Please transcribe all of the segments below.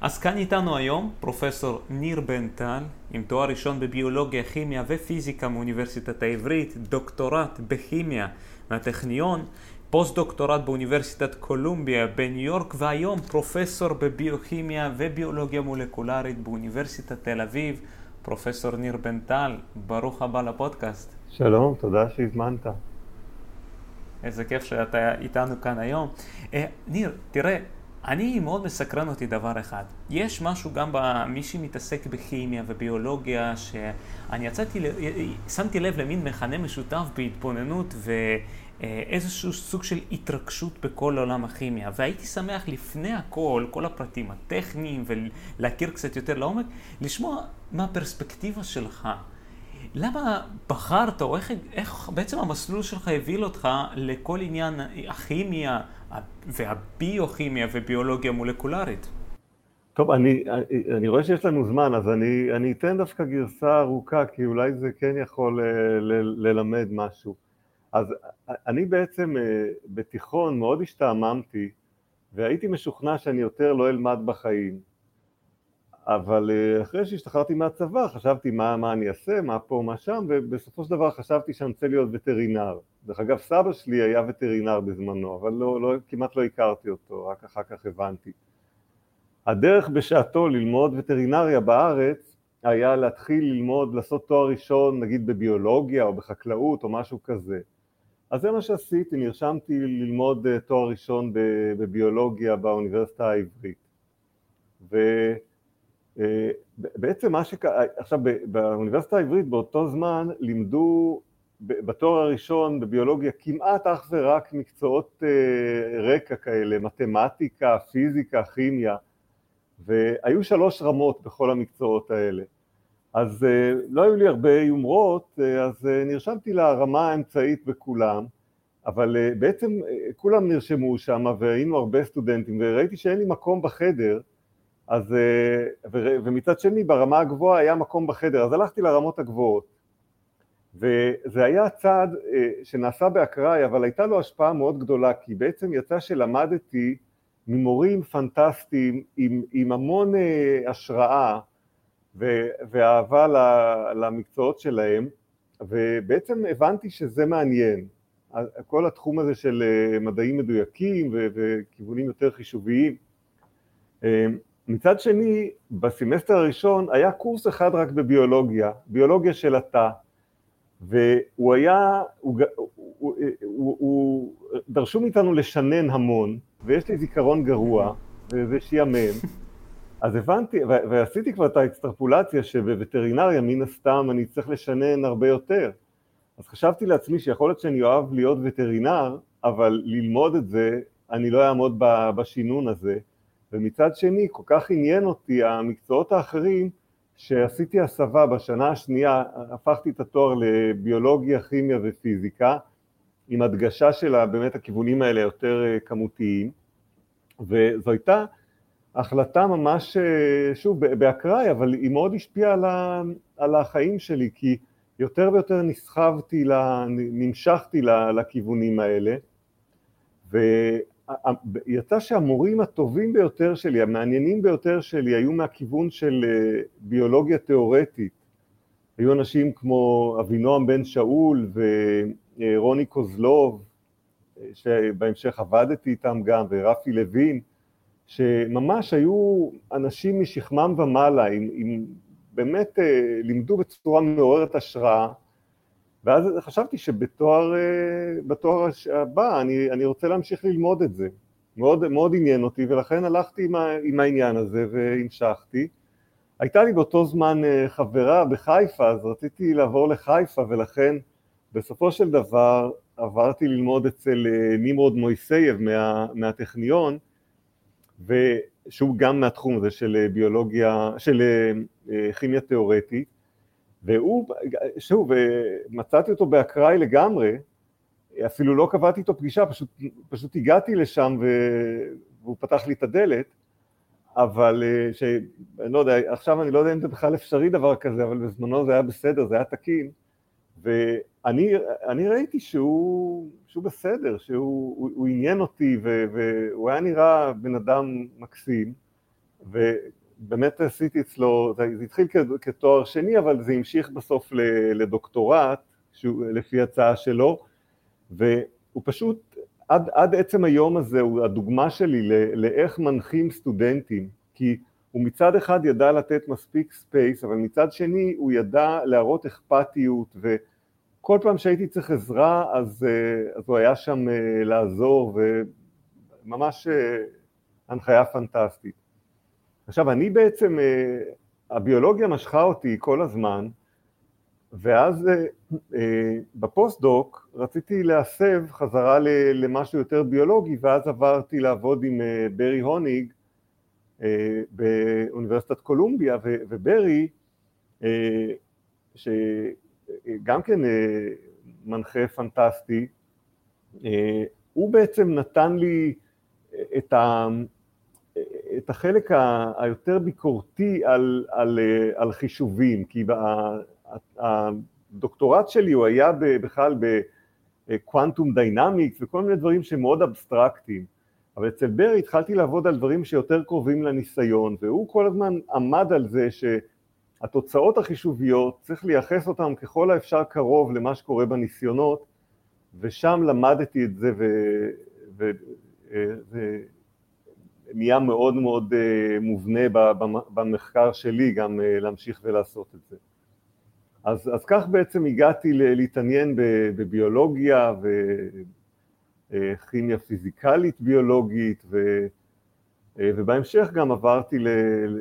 אז כאן איתנו היום פרופסור ניר בן טל, עם תואר ראשון בביולוגיה, כימיה ופיזיקה מאוניברסיטת העברית, דוקטורט בכימיה מהטכניון, פוסט-דוקטורט באוניברסיטת קולומביה בניו יורק, והיום פרופסור בביוכימיה וביולוגיה מולקולרית באוניברסיטת תל אביב, פרופסור ניר בן טל, ברוך הבא לפודקאסט. שלום, תודה שהזמנת. איזה כיף שאתה איתנו כאן היום. אה, ניר, תראה, אני מאוד מסקרן אותי דבר אחד. יש משהו גם במי שמתעסק בכימיה וביולוגיה, שאני יצאתי, שמתי לב למין מכנה משותף בהתבוננות ואיזשהו סוג של התרגשות בכל עולם הכימיה. והייתי שמח לפני הכל, כל הפרטים הטכניים ולהכיר קצת יותר לעומק, לשמוע מה הפרספקטיבה שלך. למה בחרת, או איך, איך בעצם המסלול שלך הביל אותך לכל עניין הכימיה והביוכימיה וביולוגיה מולקולרית? טוב, אני, אני רואה שיש לנו זמן, אז אני, אני אתן דווקא גרסה ארוכה, כי אולי זה כן יכול אה, ללמד משהו. אז אני בעצם אה, בתיכון מאוד השתעממתי, והייתי משוכנע שאני יותר לא אלמד בחיים. אבל אה, אחרי שהשתחררתי מהצבא חשבתי מה, מה אני אעשה, מה פה, מה שם, ובסופו של דבר חשבתי שאני רוצה להיות וטרינר. דרך אגב, סבא שלי היה וטרינר בזמנו, אבל לא, לא, כמעט לא הכרתי אותו, רק אחר כך הבנתי. הדרך בשעתו ללמוד וטרינריה בארץ היה להתחיל ללמוד, לעשות תואר ראשון נגיד בביולוגיה או בחקלאות או משהו כזה. אז זה מה שעשיתי, נרשמתי ללמוד אה, תואר ראשון בביולוגיה באוניברסיטה העברית. ו... אה, בעצם מה שקרה, עכשיו באוניברסיטה העברית באותו זמן לימדו בתואר הראשון בביולוגיה כמעט אך ורק מקצועות אה, רקע כאלה, מתמטיקה, פיזיקה, כימיה, והיו שלוש רמות בכל המקצועות האלה. אז אה, לא היו לי הרבה יומרות, אז נרשמתי לרמה האמצעית בכולם, אבל בעצם כולם נרשמו שם והיינו הרבה סטודנטים, וראיתי שאין לי מקום בחדר, אז, אה, ומצד שני ברמה הגבוהה היה מקום בחדר, אז הלכתי לרמות הגבוהות. וזה היה צעד אה, שנעשה באקראי, אבל הייתה לו השפעה מאוד גדולה, כי בעצם יצא שלמדתי ממורים פנטסטיים עם, עם המון אה, השראה ואהבה למקצועות שלהם, ובעצם הבנתי שזה מעניין. כל התחום הזה של מדעים מדויקים וכיוונים יותר חישוביים. מצד שני, בסמסטר הראשון היה קורס אחד רק בביולוגיה, ביולוגיה של התא, והוא היה, הוא, הוא, הוא, הוא, דרשו מאיתנו לשנן המון, ויש לי זיכרון גרוע, וזה שיאמן, אז הבנתי, ועשיתי כבר את האקסטרפולציה שבווטרינריה מן הסתם אני צריך לשנן הרבה יותר. אז חשבתי לעצמי שיכול להיות שאני אוהב להיות וטרינר, אבל ללמוד את זה, אני לא אעמוד בשינון הזה. ומצד שני כל כך עניין אותי המקצועות האחרים שעשיתי הסבה בשנה השנייה, הפכתי את התואר לביולוגיה, כימיה ופיזיקה עם הדגשה של באמת הכיוונים האלה יותר אה, כמותיים. וזו הייתה החלטה ממש, אה, שוב, באקראי, אבל היא מאוד השפיעה על, על החיים שלי כי יותר ויותר נסחבתי, נמשכתי לכיוונים האלה. ו... יצא שהמורים הטובים ביותר שלי, המעניינים ביותר שלי, היו מהכיוון של אה, ביולוגיה תיאורטית. היו אנשים כמו אבינועם בן שאול ורוני קוזלוב, אה, שבהמשך עבדתי איתם גם, ורפי לוין, שממש היו אנשים משכמם ומעלה, עם, עם באמת אה, לימדו בצורה מעוררת השראה, ואז חשבתי שבתואר אה, הבא אני, אני רוצה להמשיך ללמוד את זה. מאוד, מאוד עניין אותי ולכן הלכתי עם, ה, עם העניין הזה והמשכתי. הייתה לי באותו זמן אה, חברה בחיפה אז רציתי לעבור לחיפה ולכן בסופו של דבר עברתי ללמוד אצל אה, נמרוד מויסייב מה, מהטכניון ושהוא גם מהתחום הזה של ביולוגיה, של כימיה תיאורטית והוא, שוב, מצאתי אותו באקראי לגמרי, אפילו לא קבעתי איתו פגישה, פשוט, פשוט הגעתי לשם והוא פתח לי את הדלת, אבל אה, ש... אני לא יודע, עכשיו אני לא יודע אם זה בכלל אפשרי דבר כזה, אבל בזמנו זה היה בסדר, זה היה תקין, ואני ראיתי שהוא, שהוא בסדר, שהוא הוא, הוא עניין אותי ו, והוא היה נראה בן אדם מקסים, ובאמת עשיתי אצלו, זה התחיל כתואר שני, אבל זה המשיך בסוף לדוקטורט, לפי הצעה שלו, והוא פשוט, עד, עד עצם היום הזה הוא הדוגמה שלי לאיך מנחים סטודנטים, כי הוא מצד אחד ידע לתת מספיק space, אבל מצד שני הוא ידע להראות אכפתיות, וכל פעם שהייתי צריך עזרה אז, אז הוא היה שם אה, לעזור, וממש אה, הנחיה פנטסטית. עכשיו אני בעצם, אה, הביולוגיה משכה אותי כל הזמן, ואז בפוסט-דוק רציתי להסב חזרה למשהו יותר ביולוגי, ואז עברתי לעבוד עם ברי הוניג, אה, באוניברסיטת קולומביה, וברי, אה, שגם כן אה, מנחה פנטסטי, הוא בעצם נתן לי את, את החלק היותר ביקורתי על, על, על חישובים, כי הדוקטורט שלי הוא היה בכלל ב quantum dynamics וכל מיני דברים שמאוד אבסטרקטיים. אבל אצל ברי התחלתי לעבוד על דברים שיותר קרובים לניסיון, והוא כל הזמן עמד על זה שהתוצאות החישוביות צריך לייחס אותן ככל האפשר קרוב למה שקורה בניסיונות, ושם למדתי את זה וזה נהיה מאוד מאוד אה, מובנה במחקר שלי גם אה, להמשיך ולעשות את זה. אז, אז כך בעצם הגעתי להתעניין בביולוגיה אה, כימיה פיזיקלית ביולוגית ו, אה, ובהמשך גם עברתי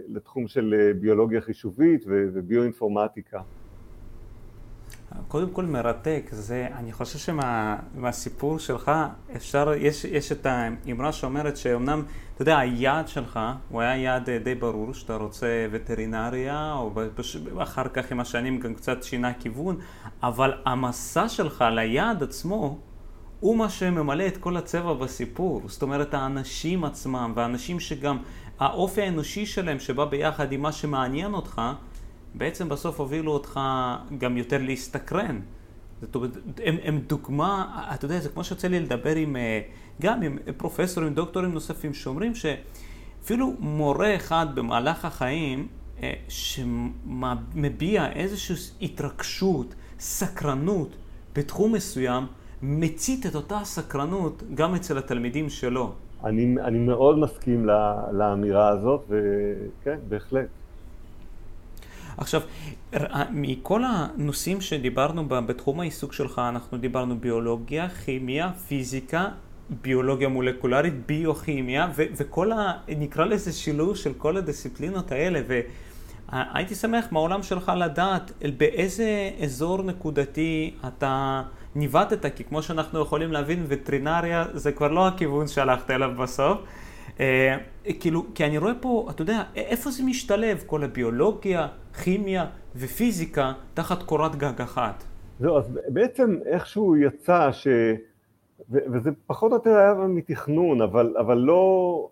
לתחום של אה, ביולוגיה חישובית וביואינפורמטיקה. קודם כל מרתק, זה, אני חושב שמהסיפור שמה, שלך אפשר, יש, יש את האמרה שאומרת שאומנם, אתה יודע, היעד שלך הוא היה יעד די ברור, שאתה רוצה וטרינריה, או אחר כך עם השנים גם קצת שינה כיוון, אבל המסע שלך ליעד עצמו הוא מה שממלא את כל הצבע בסיפור. זאת אומרת, האנשים עצמם, והאנשים שגם, האופי האנושי שלהם שבא ביחד עם מה שמעניין אותך, בעצם בסוף הובילו אותך גם יותר להסתקרן. זאת אומרת, הם, הם דוגמה, אתה יודע, זה כמו שיוצא לי לדבר עם, אה, גם עם פרופסורים, דוקטורים נוספים, שאומרים שאפילו מורה אחד במהלך החיים, אה, שמביע איזושהי התרגשות, סקרנות בתחום מסוים, מצית את אותה סקרנות גם אצל התלמידים שלו. אני, אני מאוד מסכים לאמירה הזאת, וכן, בהחלט. עכשיו, מכל הנושאים שדיברנו בתחום העיסוק שלך, אנחנו דיברנו ביולוגיה, כימיה, פיזיקה, ביולוגיה מולקולרית, ביוכימיה, ו- וכל ה... נקרא לזה שילוב של כל הדיסציפלינות האלה, והייתי שמח מהעולם שלך לדעת באיזה אזור נקודתי אתה... ניווטת, כי כמו שאנחנו יכולים להבין, וטרינריה זה כבר לא הכיוון שהלכת אליו בסוף. אה, כאילו, כי אני רואה פה, אתה יודע, איפה זה משתלב, כל הביולוגיה, כימיה ופיזיקה תחת קורת גג אחת. זהו, אז בעצם איכשהו יצא ש... וזה פחות או יותר היה מתכנון, אבל, אבל לא,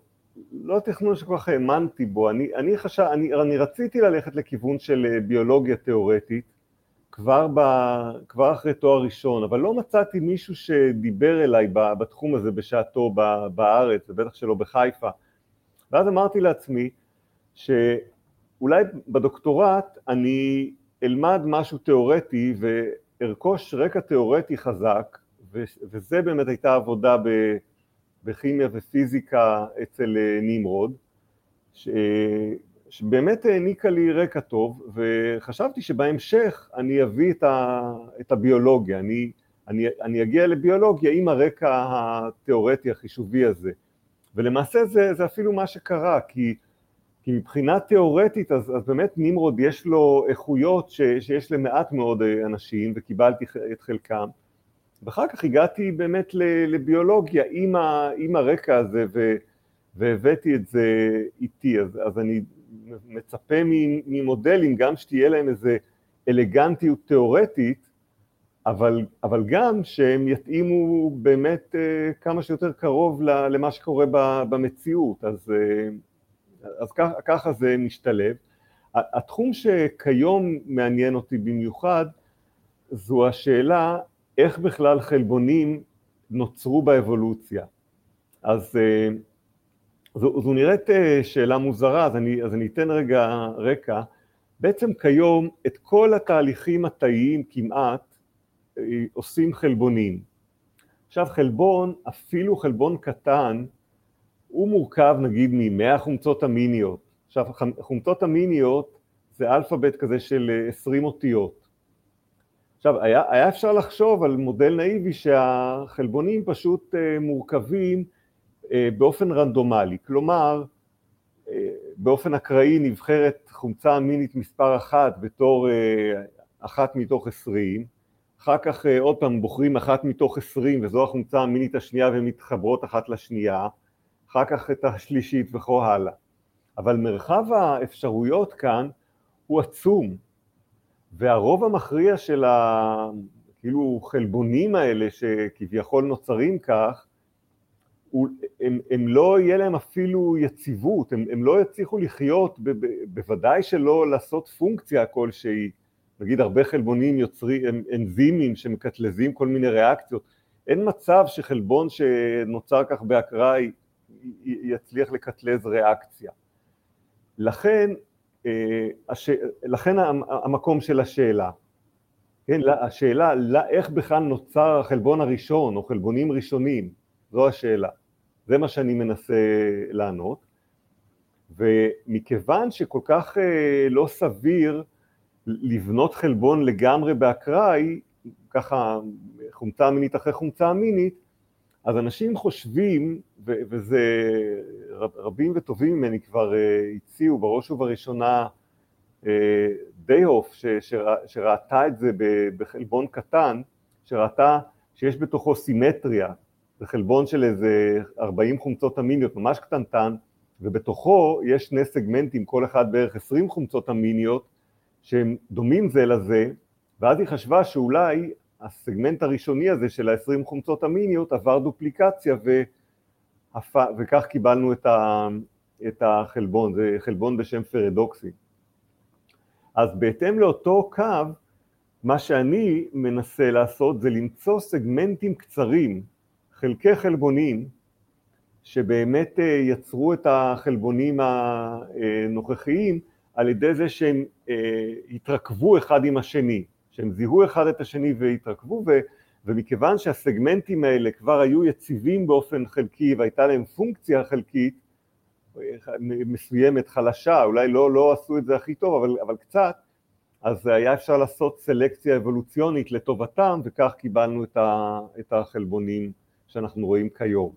לא תכנון שכל כך האמנתי בו. אני, אני, חשב, אני, אני רציתי ללכת לכיוון של אה, ביולוגיה תיאורטית, כבר, ב, כבר אחרי תואר ראשון, אבל לא מצאתי מישהו שדיבר אליי בתחום הזה בשעתו בארץ, ובטח שלא בחיפה. ואז אמרתי לעצמי שאולי בדוקטורט אני אלמד משהו תיאורטי וארכוש רקע תיאורטי חזק, וזה באמת הייתה עבודה בכימיה ופיזיקה אצל אה, נמרוד, שבאמת העניקה לי רקע טוב, וחשבתי שבהמשך אני אביא את, ה, את הביולוגיה, אני, אני, אני אגיע לביולוגיה עם הרקע התיאורטי החישובי הזה. ולמעשה זה, זה אפילו מה שקרה, כי, כי מבחינה תיאורטית אז, אז באמת נמרוד יש לו איכויות ש, שיש למעט מאוד אנשים, וקיבלתי את חלקם. ואחר כך הגעתי באמת לביולוגיה עם, ה, עם הרקע הזה, ו, והבאתי את זה איתי, אז, אז אני מצפה ממודלים גם שתהיה להם איזה אלגנטיות תיאורטית, אבל, אבל גם שהם יתאימו באמת אה, כמה שיותר קרוב למה שקורה במציאות, אז, אה, אז ככה, זה משתלב. התחום שכיום מעניין אותי במיוחד זו השאלה איך בכלל חלבונים נוצרו באבולוציה. אז אה, זו, זו נראית אה, שאלה מוזרה, אז אני, אז אני אתן רגע רקע. בעצם כיום את כל התהליכים התאיים כמעט אה, עושים חלבונים. עכשיו חלבון, אפילו חלבון קטן, הוא מורכב נגיד ממאה חומצות אמיניות. עכשיו חומצות אמיניות זה אלפאבית כזה של 20 אותיות. עכשיו היה, היה אפשר לחשוב על מודל נאיבי שהחלבונים פשוט מורכבים אה, באופן רנדומלי, כלומר אה, באופן אקראי נבחרת חומצה אמינית מספר אחת בתור אה, אחת מתוך עשרים, אחר כך עוד פעם בוחרים אחת מתוך עשרים וזו החומצה האמינית השנייה והן מתחברות אחת לשנייה, אחר כך את השלישית וכו הלאה. אבל מרחב האפשרויות כאן הוא עצום, והרוב המכריע של הכאילו חלבונים האלה שכביכול נוצרים כך, הם, הם לא יהיה להם אפילו יציבות, הם, הם לא יצליחו לחיות, ב, ב, בוודאי שלא לעשות פונקציה כלשהי, נגיד הרבה חלבונים יוצרים אנזימים שמקטלזים כל מיני ריאקציות, אין מצב שחלבון שנוצר כך באקראי יצליח לקטלז ריאקציה. לכן, אה, הש... לכן המקום של השאלה, כן, השאלה איך בכלל נוצר החלבון הראשון או חלבונים ראשונים, זו השאלה. זה מה שאני מנסה לענות. ומכיוון שכל כך אה, לא סביר לבנות חלבון לגמרי באקראי, ככה חומצה אמינית אחרי חומצה אמינית, אז אנשים חושבים, וזה רבים וטובים ממני כבר אה, הציעו, בראש ובראשונה אה, דייהוף שראתה את זה בחלבון קטן, שראתה שיש בתוכו סימטריה, זה חלבון של איזה 40 חומצות אמיניות, ממש קטנטן, ובתוכו יש שני סגמנטים, כל אחד בערך 20 חומצות אמיניות, שהם דומים זה לזה, ואז היא חשבה שאולי הסגמנט הראשוני הזה של ה-20 חומצות אמיניות עבר דופליקציה והפ... וכך קיבלנו את, ה... את החלבון, זה חלבון בשם פרדוקסי. אז בהתאם לאותו קו, מה שאני מנסה לעשות זה למצוא סגמנטים קצרים חלקי חלבונים שבאמת אה, יצרו את החלבונים הנוכחיים על ידי זה שהם אה, התרכבו אחד עם השני, שהם זיהו אחד את השני והתרכבו ו, ומכיוון שהסגמנטים האלה כבר היו יציבים באופן חלקי והייתה להם פונקציה חלקית מסוימת חלשה, אולי לא, לא עשו את זה הכי טוב אבל, אבל קצת, אז היה אפשר לעשות סלקציה אבולוציונית לטובתם וכך קיבלנו את, ה, את החלבונים שאנחנו רואים כיום.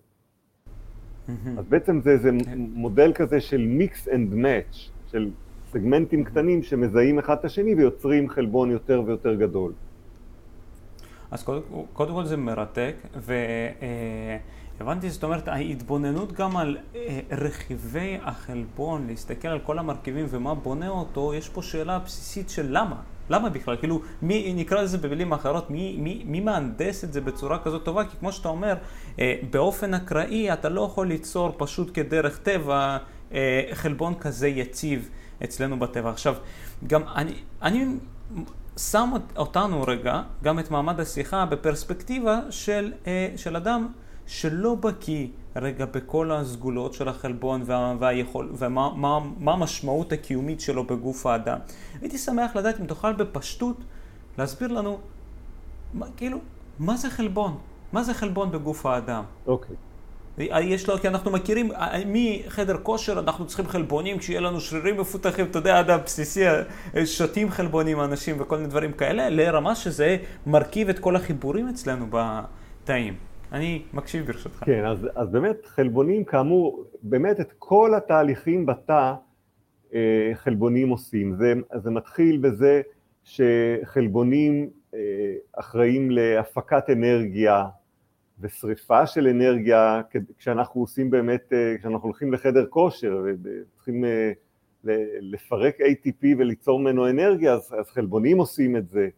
אז בעצם זה איזה כן. מודל כזה של מיקס אנד מאץ', של סגמנטים קטנים שמזהים אחד את השני ויוצרים חלבון יותר ויותר גדול. אז קודם, קודם כל זה מרתק, והבנתי, זאת אומרת, ההתבוננות גם על אה, רכיבי החלבון, להסתכל על כל המרכיבים ומה בונה אותו, יש פה שאלה בסיסית של למה. למה בכלל? כאילו, מי, נקרא לזה במילים אחרות, מי, מי, מי מהנדס את זה בצורה כזאת טובה? כי כמו שאתה אומר, אה, באופן אקראי אתה לא יכול ליצור פשוט כדרך טבע אה, חלבון כזה יציב אצלנו בטבע. עכשיו, גם אני, אני שם אותנו רגע, גם את מעמד השיחה, בפרספקטיבה של, אה, של אדם שלא בקיא רגע בכל הסגולות של החלבון וה, והיכול, ומה מה, מה המשמעות הקיומית שלו בגוף האדם. הייתי שמח לדעת אם תוכל בפשטות להסביר לנו, מה, כאילו, מה זה חלבון? מה זה חלבון בגוף האדם? אוקיי. Okay. יש לו, כי אנחנו מכירים, מחדר כושר אנחנו צריכים חלבונים, כשיהיה לנו שרירים מפותחים, אתה יודע, עד הבסיסי, שותים חלבונים אנשים וכל מיני דברים כאלה, לרמה שזה מרכיב את כל החיבורים אצלנו בתאים. אני מקשיב ברשותך. כן, אז, אז באמת חלבונים כאמור, באמת את כל התהליכים בתא אה, חלבונים עושים. זה, זה מתחיל בזה שחלבונים אה, אחראים להפקת אנרגיה ושריפה של אנרגיה כשאנחנו עושים באמת, אה, כשאנחנו הולכים לחדר כושר וצריכים לפרק ATP וליצור ממנו אנרגיה, אז, אז חלבונים עושים את זה.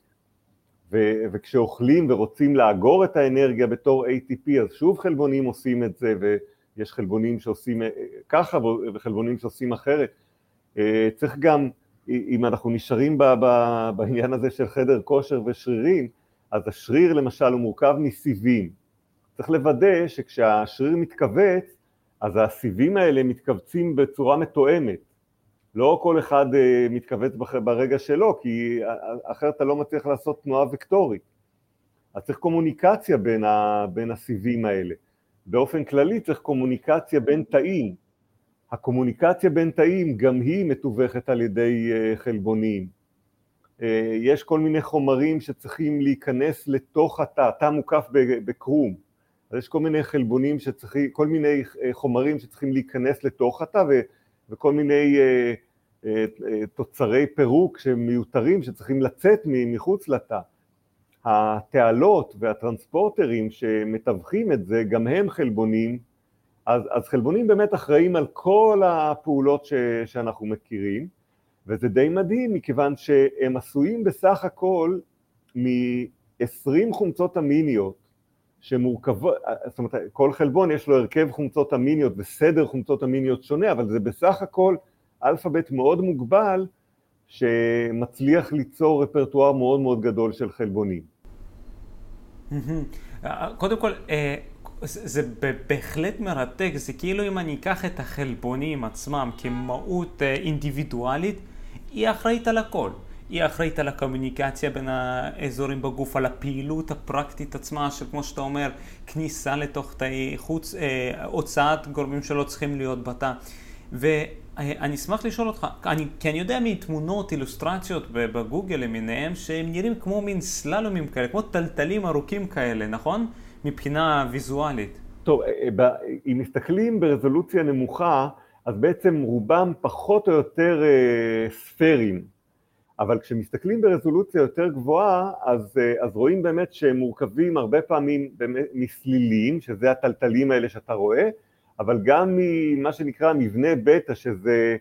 ו- וכשאוכלים ורוצים לאגור את האנרגיה בתור ATP אז שוב חלבונים עושים את זה ויש חלבונים שעושים אה, ככה וחלבונים שעושים אחרת. אה, צריך גם, אם אנחנו נשארים ב- ב- בעניין הזה של חדר כושר ושרירים, אז השריר למשל הוא מורכב מסיבים. צריך לוודא שכשהשריר מתכווץ אז הסיבים האלה מתכווצים בצורה מתואמת. לא כל אחד מתכווץ ברגע שלו, כי אחרת אתה לא מצליח לעשות תנועה וקטורית. אז צריך קומוניקציה בין, ה, בין הסיבים האלה. באופן כללי צריך קומוניקציה בין תאים. הקומוניקציה בין תאים גם היא מתווכת על ידי חלבונים. יש כל מיני חומרים שצריכים להיכנס לתוך התא, התא מוקף בקרום, אז יש כל מיני חלבונים שצריכים, כל מיני חומרים שצריכים להיכנס לתוך התא וכל מיני תוצרי פירוק שהם מיותרים שצריכים לצאת מחוץ לתא. התעלות והטרנספורטרים שמתווכים את זה, גם הם חלבונים, אז, אז חלבונים באמת אחראים על כל הפעולות ש, שאנחנו מכירים, וזה די מדהים מכיוון שהם עשויים בסך הכל מ-20 חומצות אמיניות שמורכבות, זאת אומרת כל חלבון יש לו הרכב חומצות אמיניות וסדר חומצות אמיניות שונה, אבל זה בסך הכל אלפאבית מאוד מוגבל שמצליח ליצור רפרטואר מאוד מאוד גדול של חלבונים. קודם כל, אה, זה בהחלט מרתק, זה כאילו אם אני אקח את החלבונים עצמם כמהות אה, אינדיבידואלית, היא אחראית על הכל. היא אחראית על הקומוניקציה בין האזורים בגוף, על הפעילות הפרקטית עצמה, שכמו שאתה אומר, כניסה לתוך תאי חוץ, אה, הוצאת גורמים שלא צריכים להיות בתא. ואני אשמח לשאול אותך, אני, כי אני יודע מתמונות, אילוסטרציות בגוגל למיניהם, שהם נראים כמו מין סללומים כאלה, כמו טלטלים ארוכים כאלה, נכון? מבחינה ויזואלית. טוב, אה, אה, אם מסתכלים ברזולוציה נמוכה, אז בעצם רובם פחות או יותר אה, ספרים, אבל כשמסתכלים ברזולוציה יותר גבוהה, אז, אז רואים באמת שהם מורכבים הרבה פעמים מסלילים, שזה התלתלים האלה שאתה רואה, אבל גם ממה שנקרא מבנה בטא, שזה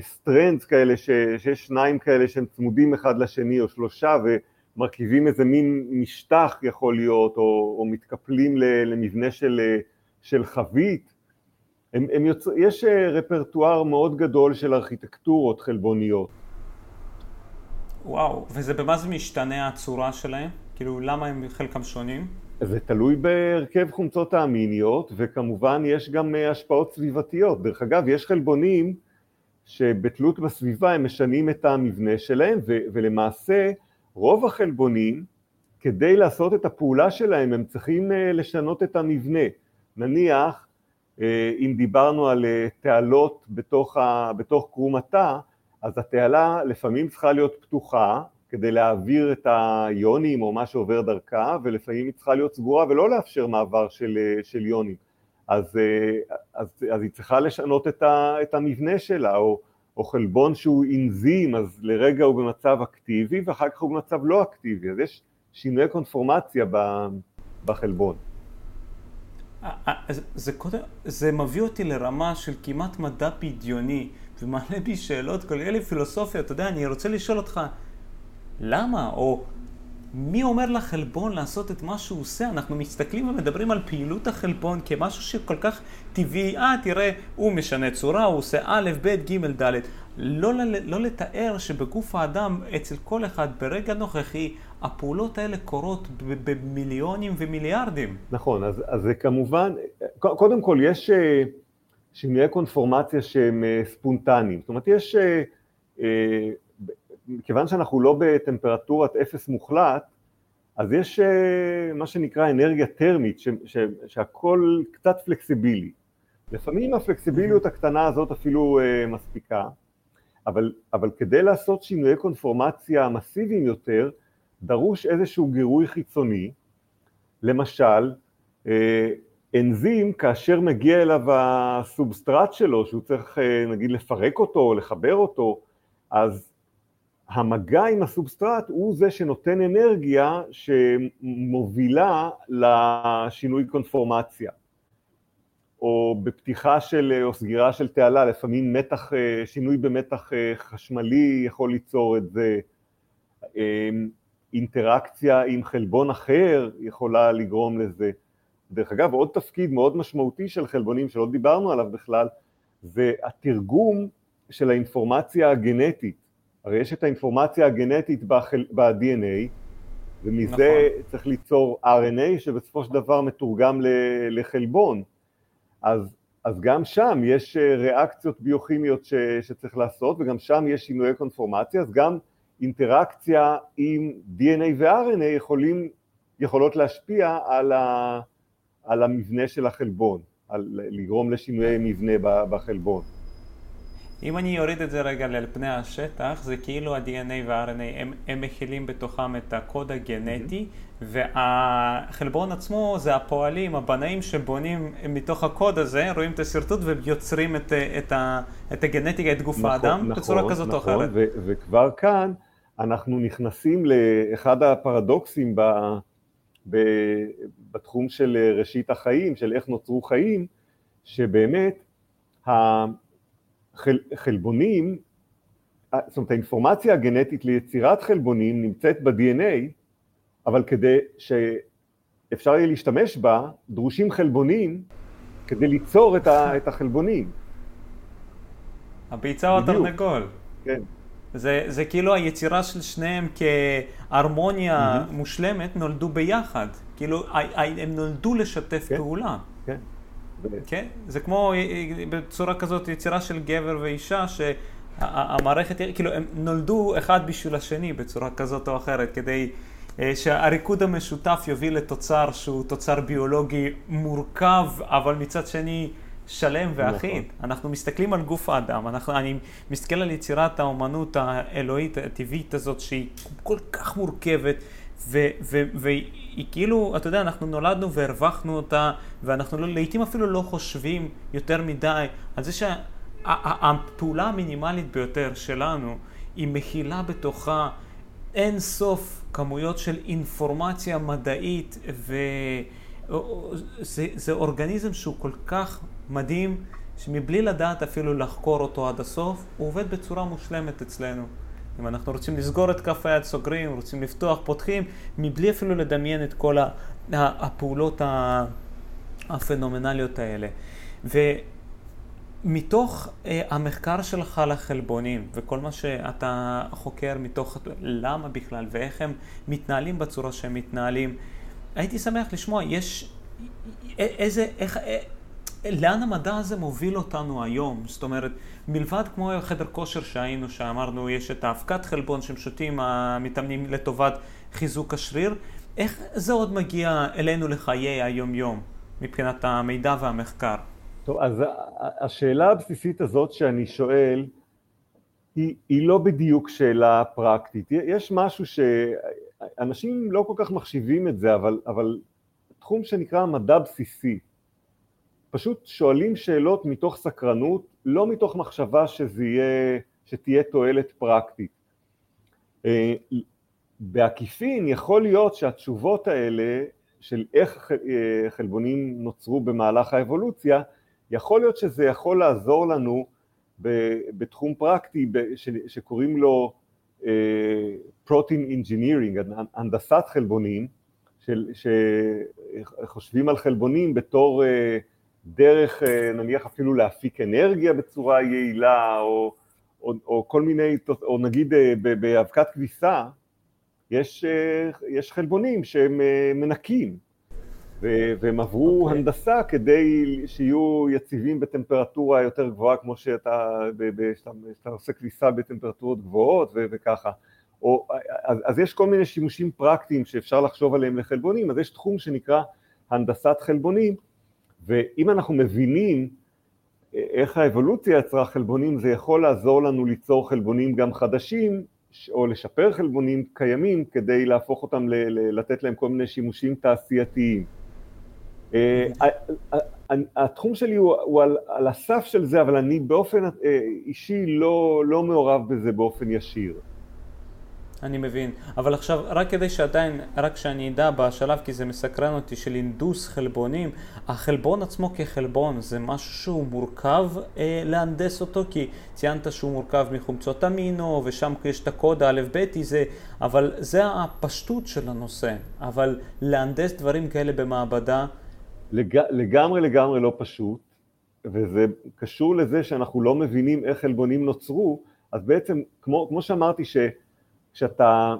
strands כאלה, ש, שיש שניים כאלה שהם צמודים אחד לשני או שלושה, ומרכיבים איזה מין משטח יכול להיות, או, או מתקפלים למבנה של, של חבית. הם, הם יוצ... יש רפרטואר מאוד גדול של ארכיטקטורות חלבוניות. וואו, וזה במה זה משתנה הצורה שלהם? כאילו, למה הם חלקם שונים? זה תלוי בהרכב חומצות האמיניות, וכמובן יש גם אה, השפעות סביבתיות. דרך אגב, יש חלבונים שבתלות בסביבה הם משנים את המבנה שלהם, ו- ולמעשה רוב החלבונים, כדי לעשות את הפעולה שלהם, הם צריכים אה, לשנות את המבנה. נניח, אה, אם דיברנו על תעלות בתוך, ה- בתוך קרום התא, אז התעלה לפעמים צריכה להיות פתוחה, כדי להעביר את היונים או מה שעובר דרכה, ולפעמים היא צריכה להיות סגורה ולא לאפשר מעבר של, של יונים. אז, אז, אז היא צריכה לשנות את, ה, את המבנה שלה, או, או חלבון שהוא אנזים, אז לרגע הוא במצב אקטיבי ואחר כך הוא במצב לא אקטיבי, אז יש שינוי קונפורמציה בחלבון. זה, זה, זה מביא אותי לרמה של כמעט מדע בדיוני, ומעלה בי שאלות, כולל פילוסופיה, אתה יודע, אני רוצה לשאול אותך, למה? או מי אומר לחלבון לעשות את מה שהוא עושה? אנחנו מסתכלים ומדברים על פעילות החלבון כמשהו שכל כך טבעי. אה, תראה, הוא משנה צורה, הוא עושה א', ב', ג', ד'. לא, לא לתאר שבגוף האדם, אצל כל אחד, ברגע נוכחי, הפעולות האלה קורות במיליונים ומיליארדים. נכון, אז, אז זה כמובן, קודם כל יש אה, שינויי קונפורמציה שהם אה, ספונטניים. זאת אומרת, יש... אה, מכיוון שאנחנו לא בטמפרטורת אפס מוחלט, אז יש אה, מה שנקרא אנרגיה טרמית, ש, ש, שהכל קצת פלקסיבילי. לפעמים הפלקסיביליות הקטנה הזאת אפילו אה, מספיקה, אבל, אבל כדי לעשות שינויי קונפורמציה מסיביים יותר, דרוש איזשהו גירוי חיצוני, למשל, אה, אנזים, כאשר מגיע אליו הסובסטרט שלו, שהוא צריך נגיד לפרק אותו או לחבר אותו, אז המגע עם הסובסטרט הוא זה שנותן אנרגיה שמובילה לשינוי קונפורמציה. או בפתיחה של, או סגירה של תעלה, לפעמים מתח, שינוי במתח חשמלי יכול ליצור את זה, אינטראקציה עם חלבון אחר יכולה לגרום לזה. דרך אגב, עוד תפקיד מאוד משמעותי של חלבונים שלא דיברנו עליו בכלל, זה התרגום של האינפורמציה הגנטית. הרי יש את האינפורמציה הגנטית ב-DNA, ומזה נכון. צריך ליצור RNA שבסופו של דבר מתורגם לחלבון. אז אז גם שם יש ריאקציות ביוכימיות ש, שצריך לעשות וגם שם יש שינויי קונפורמציה, אז גם אינטראקציה עם DNA ו-RNA יכולים, יכולות להשפיע על, ה, על המבנה של החלבון, על לגרום לשינויי מבנה בחלבון. אם אני אוריד את זה רגע על פני השטח, זה כאילו ה-DNA וה-RNA הם, הם מכילים בתוכם את הקוד הגנטי, mm-hmm. והחלבון עצמו זה הפועלים, הבנאים שבונים מתוך הקוד הזה, רואים את השרטוט ויוצרים את, את, ה, את הגנטיקה, את גוף נכון, האדם, נכון, בצורה כזאת נכון, או אחרת. נכון, וכבר כאן אנחנו נכנסים לאחד הפרדוקסים ב, ב, בתחום של ראשית החיים, של איך נוצרו חיים, שבאמת החלבונים, זאת אומרת האינפורמציה הגנטית ליצירת חלבונים נמצאת ב-DNA, אבל כדי שאפשר יהיה להשתמש בה, דרושים חלבונים כדי ליצור את החלבונים. הביצה או התרנגול. כן. זה, זה כאילו היצירה של שניהם כהרמוניה mm-hmm. מושלמת נולדו ביחד, כאילו הם נולדו לשתף כן, פעולה. כן. כן, זה כמו אה, אה, בצורה כזאת יצירה של גבר ואישה שהמערכת, כאילו הם נולדו אחד בשביל השני בצורה כזאת או אחרת כדי אה, שהריקוד המשותף יוביל לתוצר שהוא תוצר ביולוגי מורכב אבל מצד שני שלם ואחיד. נכון. אנחנו מסתכלים על גוף האדם, אנחנו, אני מסתכל על יצירת האומנות האלוהית הטבעית הזאת שהיא כל כך מורכבת והיא כאילו, אתה יודע, אנחנו נולדנו והרווחנו אותה ואנחנו לא, לעיתים אפילו לא חושבים יותר מדי על זה שהפעולה המינימלית ביותר שלנו היא מכילה בתוכה אין סוף כמויות של אינפורמציה מדעית וזה אורגניזם שהוא כל כך מדהים, שמבלי לדעת אפילו לחקור אותו עד הסוף, הוא עובד בצורה מושלמת אצלנו. אם אנחנו רוצים לסגור את כף היד, סוגרים, רוצים לפתוח, פותחים, מבלי אפילו לדמיין את כל הפעולות הפנומנליות האלה. ומתוך אה, המחקר שלך לחלבונים, וכל מה שאתה חוקר מתוך למה בכלל, ואיך הם מתנהלים בצורה שהם מתנהלים, הייתי שמח לשמוע, יש איזה, איך, לאן המדע הזה מוביל אותנו היום? זאת אומרת, מלבד כמו חדר כושר שהיינו, שאמרנו, יש את האבקת חלבון שהם שותים המתאמנים לטובת חיזוק השריר, איך זה עוד מגיע אלינו לחיי היום-יום, מבחינת המידע והמחקר? טוב, אז השאלה הבסיסית הזאת שאני שואל, היא, היא לא בדיוק שאלה פרקטית. יש משהו שאנשים לא כל כך מחשיבים את זה, אבל, אבל תחום שנקרא מדע בסיסי. פשוט שואלים שאלות מתוך סקרנות, לא מתוך מחשבה שזה יהיה, שתהיה תועלת פרקטית. אה, בעקיפין יכול להיות שהתשובות האלה של איך אה, חלבונים נוצרו במהלך האבולוציה, יכול להיות שזה יכול לעזור לנו בתחום פרקטי שקוראים לו אה, engineering, הנדסת חלבונים, שחושבים על חלבונים בתור דרך אה, נניח אפילו להפיק אנרגיה בצורה יעילה, או, או, או כל מיני, או נגיד אה, באבקת כביסה, יש, אה, יש חלבונים שהם מנקים, והם עברו okay. אוקיי. הנדסה כדי שיהיו יציבים בטמפרטורה יותר גבוהה, כמו שאתה, שאתה עושה כביסה בטמפרטורות גבוהות וככה. או, אז, אז יש כל מיני שימושים פרקטיים שאפשר לחשוב עליהם לחלבונים, אז יש תחום שנקרא הנדסת חלבונים, ואם אנחנו מבינים אה, איך האבולוציה יצרה חלבונים, זה יכול לעזור לנו ליצור חלבונים גם חדשים, או לשפר חלבונים קיימים כדי להפוך אותם, לתת להם כל מיני שימושים תעשייתיים. אה, התחום שלי הוא, הוא על, על הסף של זה, אבל אני באופן אה, אישי לא, לא מעורב בזה באופן ישיר. אני מבין. אבל עכשיו, רק כדי שעדיין, רק שאני אדע בשלב, כי זה מסקרן אותי, של אינדוס חלבונים, החלבון עצמו כחלבון זה משהו שהוא מורכב אה, להנדס אותו, כי ציינת שהוא מורכב מחומצות אמינו, ושם יש את הקוד האלף-ביתי, זה, אבל זה הפשטות של הנושא. אבל להנדס דברים כאלה במעבדה... לג... לגמרי לגמרי לא פשוט, וזה קשור לזה שאנחנו לא מבינים איך חלבונים נוצרו, אז בעצם, כמו, כמו שאמרתי, ש... כשאתה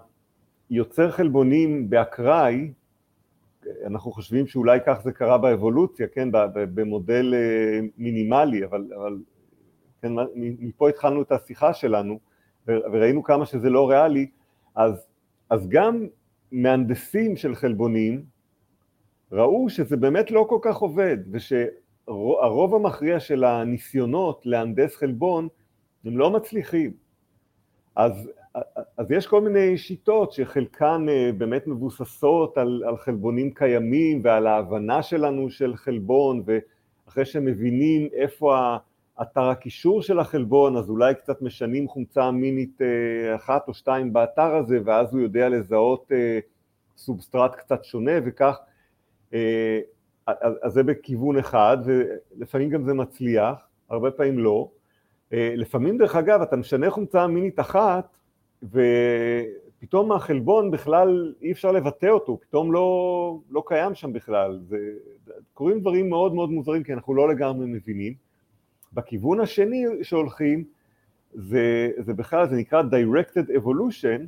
יוצר חלבונים באקראי, אנחנו חושבים שאולי כך זה קרה באבולוציה, כן, במודל מינימלי, אבל, אבל כן, מפה התחלנו את השיחה שלנו, וראינו כמה שזה לא ריאלי, אז, אז גם מהנדסים של חלבונים ראו שזה באמת לא כל כך עובד, ושהרוב המכריע של הניסיונות להנדס חלבון הם לא מצליחים. אז, אז יש כל מיני שיטות שחלקן אה, באמת מבוססות על, על חלבונים קיימים ועל ההבנה שלנו של חלבון, ואחרי שמבינים איפה אתר הקישור של החלבון, אז אולי קצת משנים חומצה אמינית אה, אחת או שתיים באתר הזה, ואז הוא יודע לזהות אה, סובסטרט קצת שונה, וכך, אז זה בכיוון אחד, ולפעמים גם זה מצליח, הרבה פעמים לא. לפעמים דרך אגב, אתה משנה חומצה אמינית אחת, ופתאום החלבון בכלל אי אפשר לבטא אותו, פתאום לא, לא קיים שם בכלל. זה, קורים דברים מאוד מאוד מוזרים, כי אנחנו לא לגמרי מבינים. בכיוון השני שהולכים, זה, זה בכלל, זה נקרא Directed Evolution,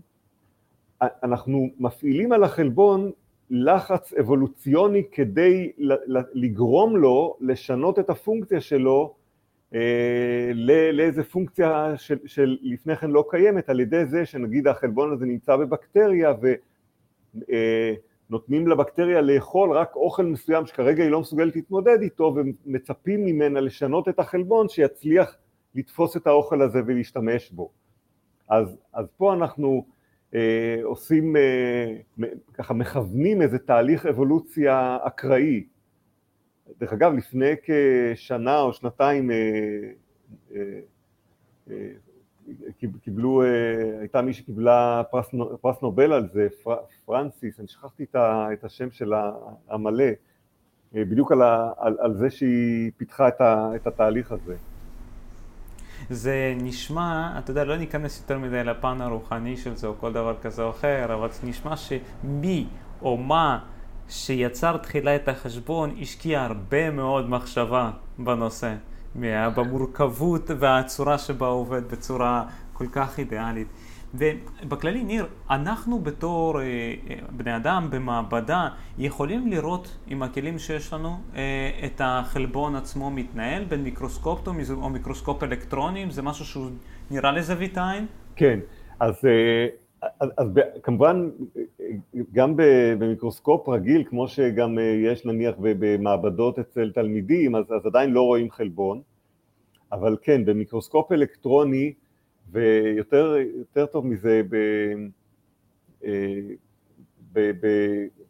אנחנו מפעילים על החלבון לחץ אבולוציוני כדי לגרום לו לשנות את הפונקציה שלו לאיזה פונקציה של, של לפני כן לא קיימת על ידי זה שנגיד החלבון הזה נמצא בבקטריה ו... אה, לבקטריה לאכול רק אוכל מסוים שכרגע היא לא מסוגלת להתמודד איתו ומצפים ממנה לשנות את החלבון שיצליח לתפוס את האוכל הזה ולהשתמש בו. אז, אז פה אנחנו אה, עושים, אה, ככה מכוונים איזה תהליך אבולוציה אקראי. דרך אגב, לפני כשנה או שנתיים אה, אה, אה, קיבלו, הייתה מי שקיבלה פרס, פרס נובל על זה, פר, פרנסיס, אני שכחתי את השם של המלא, בדיוק על, על, על זה שהיא פיתחה את, ה, את התהליך הזה. זה נשמע, אתה יודע, לא ניכנס יותר מדי לפן הרוחני של זה או כל דבר כזה או אחר, אבל זה נשמע שמי או מה שיצר תחילה את החשבון השקיע הרבה מאוד מחשבה בנושא. במורכבות והצורה שבה הוא עובד בצורה כל כך אידיאלית. ובכללי, ניר, אנחנו בתור אה, אה, בני אדם במעבדה יכולים לראות עם הכלים שיש לנו אה, את החלבון עצמו מתנהל בין מיקרוסקופ או מיקרוסקופ אלקטרוני, זה משהו שהוא נראה לזווית העין? כן, אז, אז, אז כמובן גם במיקרוסקופ רגיל, כמו שגם יש נניח במעבדות אצל תלמידים, אז, אז עדיין לא רואים חלבון, אבל כן, במיקרוסקופ אלקטרוני ויותר טוב מזה, ב, אה, ב, ב,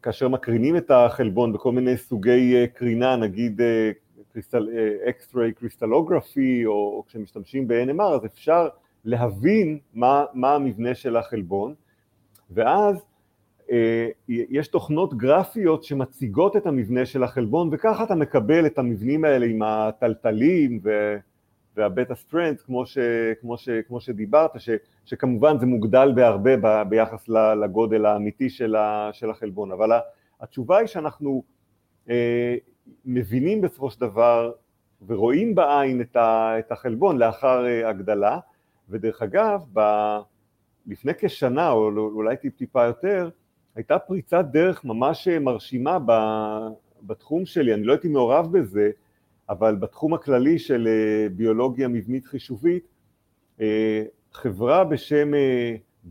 כאשר מקרינים את החלבון בכל מיני סוגי אה, קרינה, נגיד X-ray crystallography, או, או כשמשתמשים ב-NMR, אז אפשר להבין מה, מה המבנה של החלבון, ואז אה, יש תוכנות גרפיות שמציגות את המבנה של החלבון, וככה אתה מקבל את המבנים האלה עם התלתלים ו... והבטא strand, כמו, כמו, כמו שדיברת, ש, שכמובן זה מוגדל בהרבה ב, ביחס לגודל האמיתי של, ה, של החלבון, אבל התשובה היא שאנחנו אה, מבינים בסופו של דבר ורואים בעין את, ה, את החלבון לאחר אה, הגדלה, ודרך אגב, ב, לפני כשנה או לא, אולי טיפ טיפה יותר, הייתה פריצת דרך ממש מרשימה ב, בתחום שלי, אני לא הייתי מעורב בזה, אבל בתחום הכללי של אה, ביולוגיה מבנית חישובית, אה, חברה בשם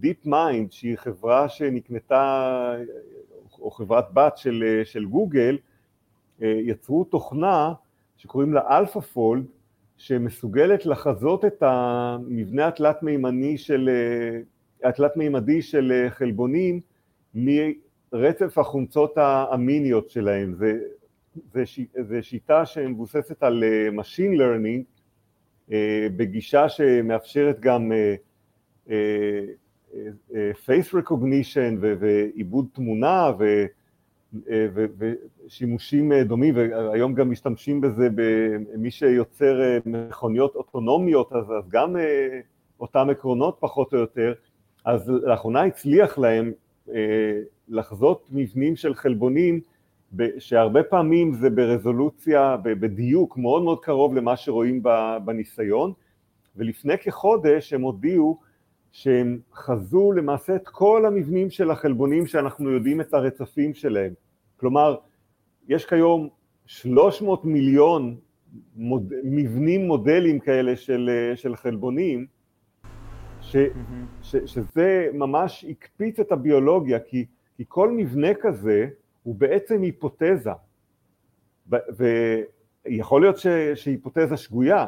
Deep אה, Mind, שהיא חברה שנקנתה, או חברת בת של, של גוגל, יצרו תוכנה שקוראים לה פולד, שמסוגלת לחזות את המבנה התלת מימני של, התלת מימדי של חלבונים מרצף החומצות האמיניות שלהם. זה זה שיטה שמבוססת על אה, Machine Learning אה, בגישה שמאפשרת גם אה, Face Recognition ועיבוד תמונה ושימושים דומים והיום גם משתמשים בזה במי שיוצר מכוניות אוטונומיות אז, אז גם אותם עקרונות פחות או יותר אז לאחרונה הצליח להם לחזות מבנים של חלבונים שהרבה פעמים זה ברזולוציה, בדיוק מאוד מאוד קרוב למה שרואים בניסיון, ולפני כחודש הם הודיעו שהם חזו למעשה את כל המבנים של החלבונים שאנחנו יודעים את הרצפים שלהם. כלומר, יש כיום 300 מיליון מוד, מבנים מודלים כאלה של, של חלבונים, ש, mm-hmm. ש, שזה ממש הקפיץ את הביולוגיה, כי, כי כל מבנה כזה הוא בעצם היפותזה, ויכול להיות ש, שהיפותזה שגויה,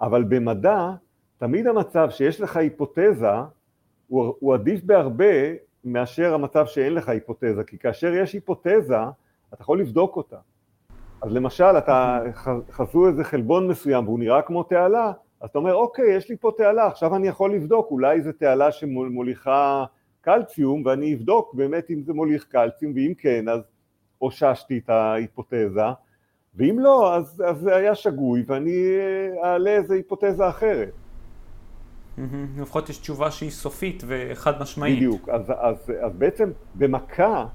אבל במדע תמיד המצב שיש לך היפותזה הוא, הוא עדיף בהרבה מאשר המצב שאין לך היפותזה, כי כאשר יש היפותזה אתה יכול לבדוק אותה. אז למשל, אתה חזו איזה חלבון מסוים והוא נראה כמו תעלה, אז אתה אומר, אוקיי, יש לי פה תעלה, עכשיו אני יכול לבדוק, אולי זו תעלה שמוליכה קלציום, ואני אבדוק באמת אם זה מוליך קלציום, ואם כן, אז אוששתי את ההיפותזה, ואם לא, אז, זה היה שגוי, ואני אעלה איזה היפותזה אחרת. לפחות יש תשובה שהיא סופית וחד משמעית. בדיוק, אז, אז, אז בעצם במכה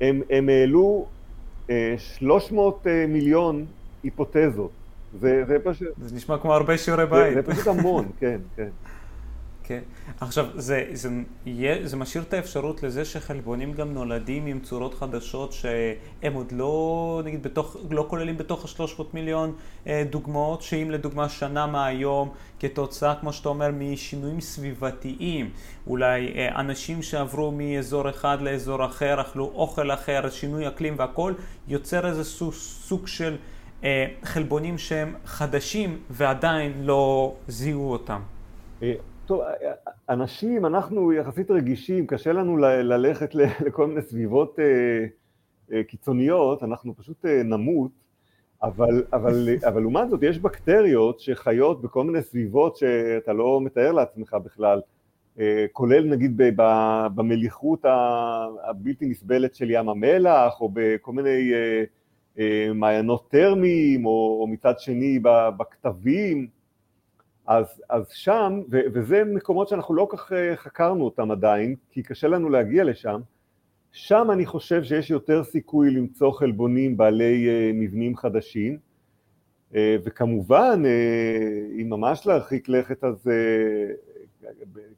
הם, הם העלו 300 אה, מיליון היפותזות. זה, זה פשוט... זה נשמע כמו הרבה שיעורי בית. זה, זה פשוט המון, כן, כן. כן. עכשיו, זה, זה, זה, זה משאיר את האפשרות לזה שחלבונים גם נולדים עם צורות חדשות שהם עוד לא, נגיד, בתוך, לא כוללים בתוך ה-300 מיליון אה, דוגמאות, שאם לדוגמה שנה מהיום, כתוצאה, כמו שאתה אומר, משינויים סביבתיים, אולי אה, אנשים שעברו מאזור אחד לאזור אחר, אכלו אוכל אחר, שינוי אקלים והכל, יוצר איזה סוג, סוג של אה, חלבונים שהם חדשים ועדיין לא זיהו אותם. אה, טוב, אנשים, אנחנו יחסית רגישים, קשה לנו ללכת לכל מיני סביבות אה, אה, קיצוניות, אנחנו פשוט אה, נמות, אבל, אבל, אבל לעומת זאת יש בקטריות שחיות בכל מיני סביבות שאתה לא מתאר לעצמך בכלל, כולל נגיד במליחות הבלתי נסבלת של ים המלח, או בכל מיני מעיינות טרמיים, או, או מצד שני בכתבים, אז, אז שם, ו, וזה מקומות שאנחנו לא כך אה, חקרנו אותם עדיין, כי קשה לנו להגיע לשם, שם אני חושב שיש יותר סיכוי למצוא חלבונים בעלי uh, מבנים חדשים, uh, וכמובן, אם ממש להרחיק לכת אז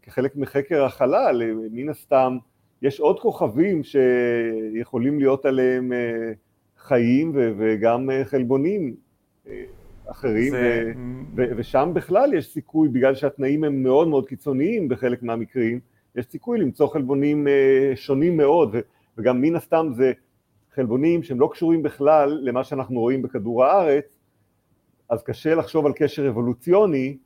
כחלק מחקר החלל, מן הסתם יש עוד כוכבים שיכולים להיות עליהם חיים וגם חלבונים. אחרים, זה... ו- ו- ושם בכלל יש סיכוי, בגלל שהתנאים הם מאוד מאוד קיצוניים בחלק מהמקרים, יש סיכוי למצוא חלבונים אה, שונים מאוד, ו- וגם מן הסתם זה חלבונים שהם לא קשורים בכלל למה שאנחנו רואים בכדור הארץ, אז קשה לחשוב על קשר אבולוציוני,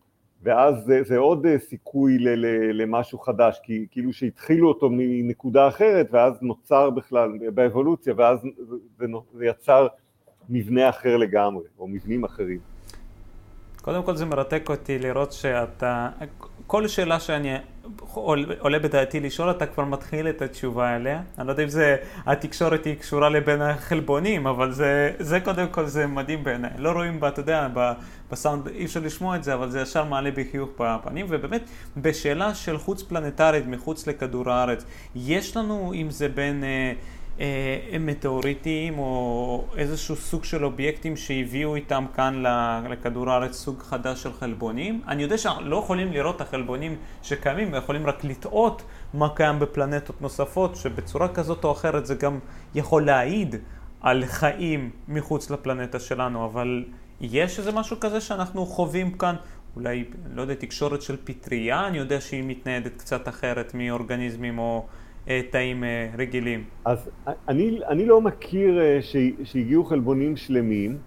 ואז זה, זה עוד אה, סיכוי ל- ל- למשהו חדש, כי כאילו שהתחילו אותו מנקודה אחרת, ואז נוצר בכלל באבולוציה, ואז זה, זה יצר מבנה אחר לגמרי, או מבנים אחרים. קודם כל זה מרתק אותי לראות שאתה, כל שאלה שאני עולה בדעתי לשאול, אתה כבר מתחיל את התשובה אליה. אני לא יודע אם זה, התקשורת היא קשורה לבין החלבונים, אבל זה, זה קודם כל זה מדהים בעיניי. לא רואים, בה, אתה יודע, בסאונד אי אפשר לשמוע את זה, אבל זה ישר מעלה בי חיוך בפנים, ובאמת, בשאלה של חוץ פלנטרית, מחוץ לכדור הארץ, יש לנו, אם זה בין... אה, אה, מטאוריטים או איזשהו סוג של אובייקטים שהביאו איתם כאן לכדור הארץ סוג חדש של חלבונים. אני יודע שלא יכולים לראות את החלבונים שקיימים, יכולים רק לטעות מה קיים בפלנטות נוספות, שבצורה כזאת או אחרת זה גם יכול להעיד על חיים מחוץ לפלנטה שלנו, אבל יש איזה משהו כזה שאנחנו חווים כאן, אולי, לא יודע, תקשורת של פטריה, אני יודע שהיא מתניידת קצת אחרת מאורגניזמים או... אה, תאים אה, רגילים? אז אני, אני לא מכיר אה, שהגיעו חלבונים שלמים,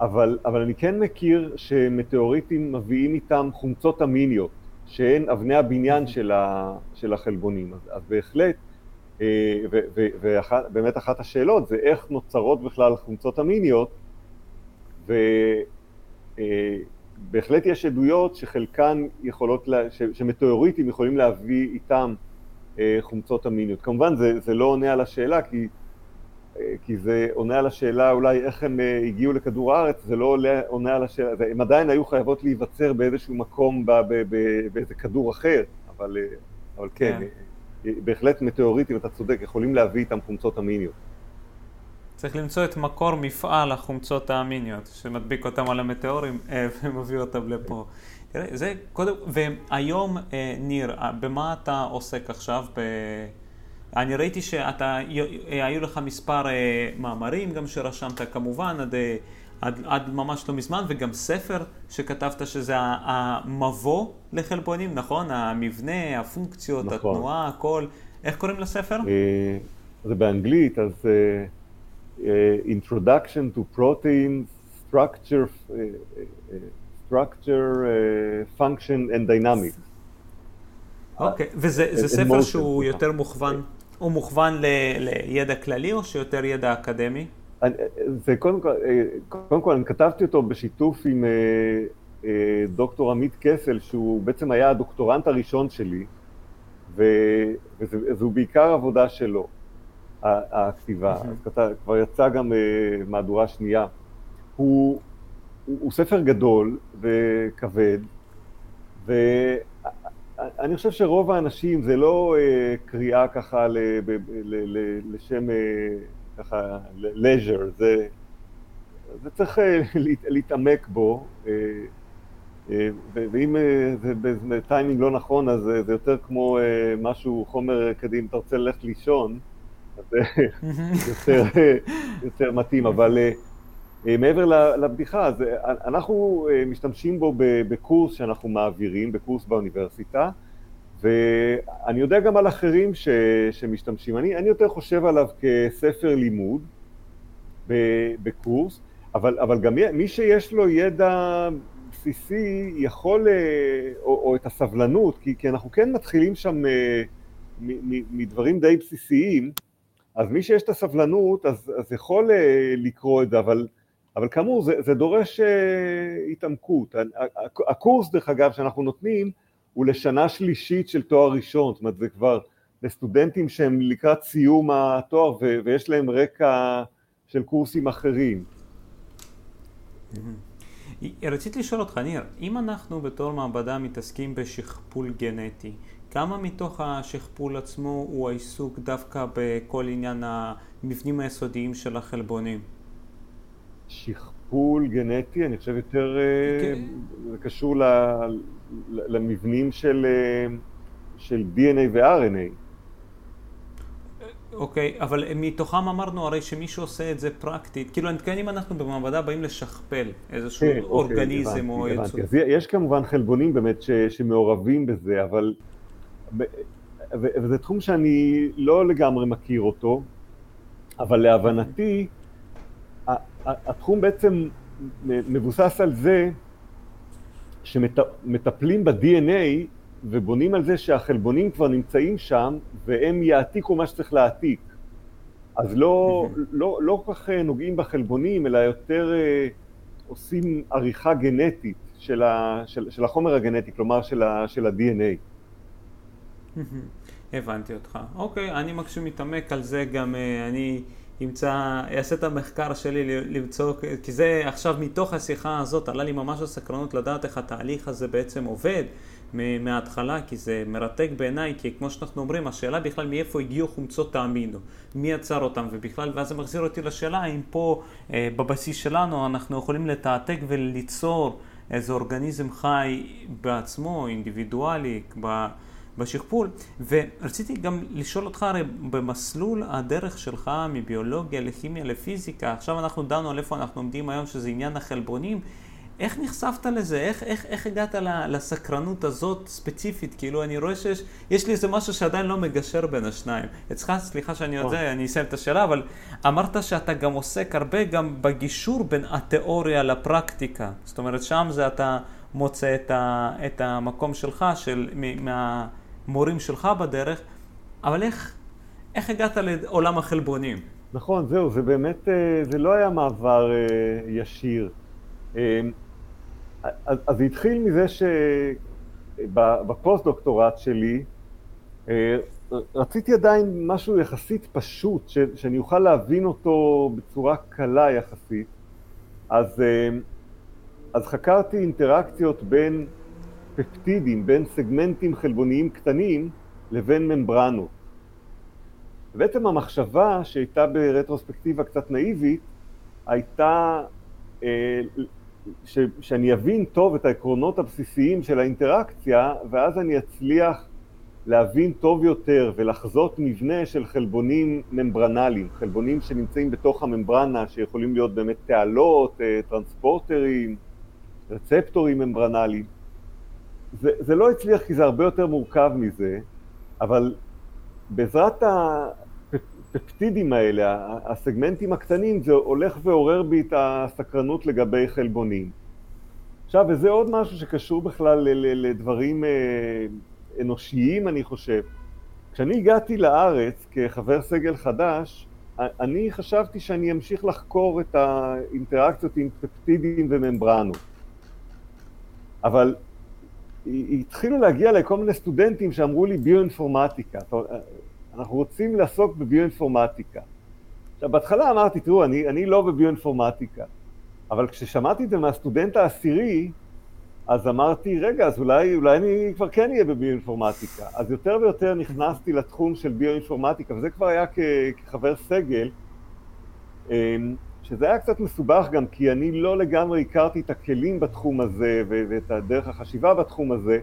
אבל, אבל אני כן מכיר שמטאוריטים מביאים איתם חומצות אמיניות, שהן אבני הבניין של, ה, של החלבונים. אז, אז בהחלט, ובאמת אחת השאלות זה איך נוצרות בכלל חומצות אמיניות, ובהחלט יש עדויות שחלקן יכולות, שמטאוריטים יכולים להביא איתם אה, חומצות אמיניות. כמובן זה, זה לא עונה על השאלה כי, אה, כי זה עונה על השאלה אולי איך הם אה, הגיעו לכדור הארץ, זה לא עונה על השאלה, הם עדיין היו חייבות להיווצר באיזשהו מקום ב, ב, ב, באיזה כדור אחר, אבל, אבל כן, כן, בהחלט מטאוריטים, אתה צודק, יכולים להביא איתם חומצות אמיניות. צריך למצוא את מקור מפעל החומצות האמיניות, שמדביק אותם על המטאורים ומביא אותם לפה. תראה, זה קודם, והיום, אה, ניר, אה, במה אתה עוסק עכשיו? ב... אני ראיתי שאתה, היו לך מספר מאמרים גם שרשמת כמובן עד, עד, עד ממש לא מזמן, וגם ספר שכתבת שזה המבוא לחלבונים, נכון? המבנה, הפונקציות, נכון. התנועה, הכל. איך קוראים לספר? זה באנגלית, אז uh, Introduction to Protein Structure, structure uh, Function and Dynamics. אוקיי, okay. וזה ספר שהוא יותר מוכוון, הוא מוכוון ל, לידע כללי או שיותר ידע אקדמי? אני, זה קודם כל, קודם כל אני כתבתי אותו בשיתוף עם דוקטור עמית קסל, שהוא בעצם היה הדוקטורנט הראשון שלי, וזו בעיקר עבודה שלו. הכתיבה, אז כתב, כבר יצא גם uh, מהדורה שנייה. הוא, הוא, הוא ספר גדול וכבד, ואני חושב שרוב האנשים זה לא uh, קריאה ככה ל, ב, ל, ל, לשם uh, ככה leisure, זה, זה צריך uh, להת, להתעמק בו, uh, uh, ואם uh, זה בטיימינג לא נכון אז uh, זה יותר כמו uh, משהו, חומר כדי אם אתה רוצה ללכת לישון, זה יותר, יותר מתאים, אבל אה, מעבר לבדיחה, אז אה, אנחנו אה, משתמשים בו בקורס שאנחנו מעבירים, בקורס באוניברסיטה, ואני יודע גם על אחרים ש, שמשתמשים. אני, אני יותר חושב עליו כספר לימוד בקורס, אבל, אבל גם מי שיש לו ידע בסיסי יכול, או, או את הסבלנות, כי, כי אנחנו כן מתחילים שם מדברים די בסיסיים, אז מי שיש את הסבלנות, אז, אז יכול אה, לקרוא את זה, אבל, אבל כאמור, זה, זה דורש uh, התעמקות. הקורס, דרך אגב, שאנחנו נותנים, הוא לשנה שלישית של תואר ראשון, זאת אומרת, זה כבר לסטודנטים שהם לקראת סיום התואר ו- ויש להם רקע של קורסים אחרים. רציתי לשאול אותך, ניר, אם אנחנו בתור מעבדה מתעסקים בשכפול גנטי, כמה מתוך השכפול עצמו הוא העיסוק דווקא בכל עניין המבנים היסודיים של החלבונים? שכפול גנטי, אני חושב יותר, okay. אה, אוקיי. זה קשור ל, למבנים של, אה, של DNA ו-RNA. אוקיי, okay, אבל מתוכם אמרנו הרי שמי שעושה את זה פרקטית, כאילו אני מתכוון אם אנחנו במעבדה באים לשכפל איזשהו okay, כן, אוקיי, אורגניזם okay, או יצור. אז יש כמובן חלבונים באמת ש, שמעורבים בזה, אבל וזה תחום שאני לא לגמרי מכיר אותו, אבל להבנתי, התחום בעצם מבוסס על זה שמטפלים ב-DNA ובונים על זה שהחלבונים כבר נמצאים שם והם יעתיקו מה שצריך להעתיק. אז לא, לא, לא כל כך נוגעים בחלבונים, אלא יותר אה, עושים עריכה גנטית של, ה, של, של החומר הגנטי, כלומר של, ה, של ה-DNA. הבנתי אותך. אוקיי, אני מקשיב מתעמק על זה גם, אה, אני אמצא, אעשה את המחקר שלי למצוא, כי זה עכשיו מתוך השיחה הזאת עלה לי ממש הסקרנות לדעת איך התהליך הזה בעצם עובד מההתחלה, כי זה מרתק בעיניי, כי כמו שאנחנו אומרים, השאלה בכלל מאיפה הגיעו חומצות האמינו, מי יצר אותם, ובכלל, ואז זה מחזיר אותי לשאלה אם פה אה, בבסיס שלנו אנחנו יכולים לתעתק וליצור איזה אורגניזם חי בעצמו, אינדיבידואלי, ב... בשכפול, ורציתי גם לשאול אותך, הרי במסלול הדרך שלך מביולוגיה לכימיה לפיזיקה, עכשיו אנחנו דנו על איפה אנחנו עומדים היום, שזה עניין החלבונים, איך נחשפת לזה? איך, איך, איך הגעת לסקרנות הזאת ספציפית? כאילו, אני רואה שיש יש לי איזה משהו שעדיין לא מגשר בין השניים. אצלך, סליחה שאני יודע, אני אסיים את השאלה, אבל אמרת שאתה גם עוסק הרבה גם בגישור בין התיאוריה לפרקטיקה. זאת אומרת, שם זה אתה מוצא את, ה, את המקום שלך, של, מה... מורים שלך בדרך, אבל איך, איך הגעת לעולם החלבונים? נכון, זהו, זה באמת, אה, זה לא היה מעבר אה, ישיר. אה, אז זה התחיל מזה שבפוסט-דוקטורט שלי רציתי עדיין משהו יחסית פשוט, שאני אוכל להבין אותו בצורה קלה יחסית. אז, אז חקרתי אינטראקציות בין פפטידים בין סגמנטים חלבוניים קטנים לבין ממברנות. בעצם המחשבה שהייתה ברטרוספקטיבה קצת נאיבית הייתה אה, ש, שאני אבין טוב את העקרונות הבסיסיים של האינטראקציה ואז אני אצליח להבין טוב יותר ולחזות מבנה של חלבונים ממברנליים, חלבונים שנמצאים בתוך הממברנה, שיכולים להיות באמת תעלות, אה, טרנספורטרים, רצפטורים ממברנליים. זה, זה לא הצליח כי זה הרבה יותר מורכב מזה, אבל בעזרת הפפטידים האלה, הסגמנטים הקטנים, זה הולך ועורר בי את הסקרנות לגבי חלבונים. עכשיו, וזה עוד משהו שקשור בכלל לדברים אה, אנושיים, אני חושב. כשאני הגעתי לארץ כחבר סגל חדש, אני חשבתי שאני אמשיך לחקור את האינטראקציות עם פפטידים וממברנות. אבל התחילו להגיע אליי כל מיני סטודנטים שאמרו לי ביואינפורמטיקה, אנחנו רוצים לעסוק בביואינפורמטיקה. עכשיו, בהתחלה אמרתי, תראו, אני, אני לא בביואינפורמטיקה, אבל כששמעתי את זה מהסטודנט העשירי, אז אמרתי, רגע, אז אולי, אולי אני כבר כן אהיה בביואינפורמטיקה. אז יותר ויותר נכנסתי לתחום של ביואינפורמטיקה, וזה כבר היה כחבר סגל, אמ, שזה היה קצת מסובך גם, כי אני לא לגמרי הכרתי את הכלים בתחום הזה ואת דרך החשיבה בתחום הזה,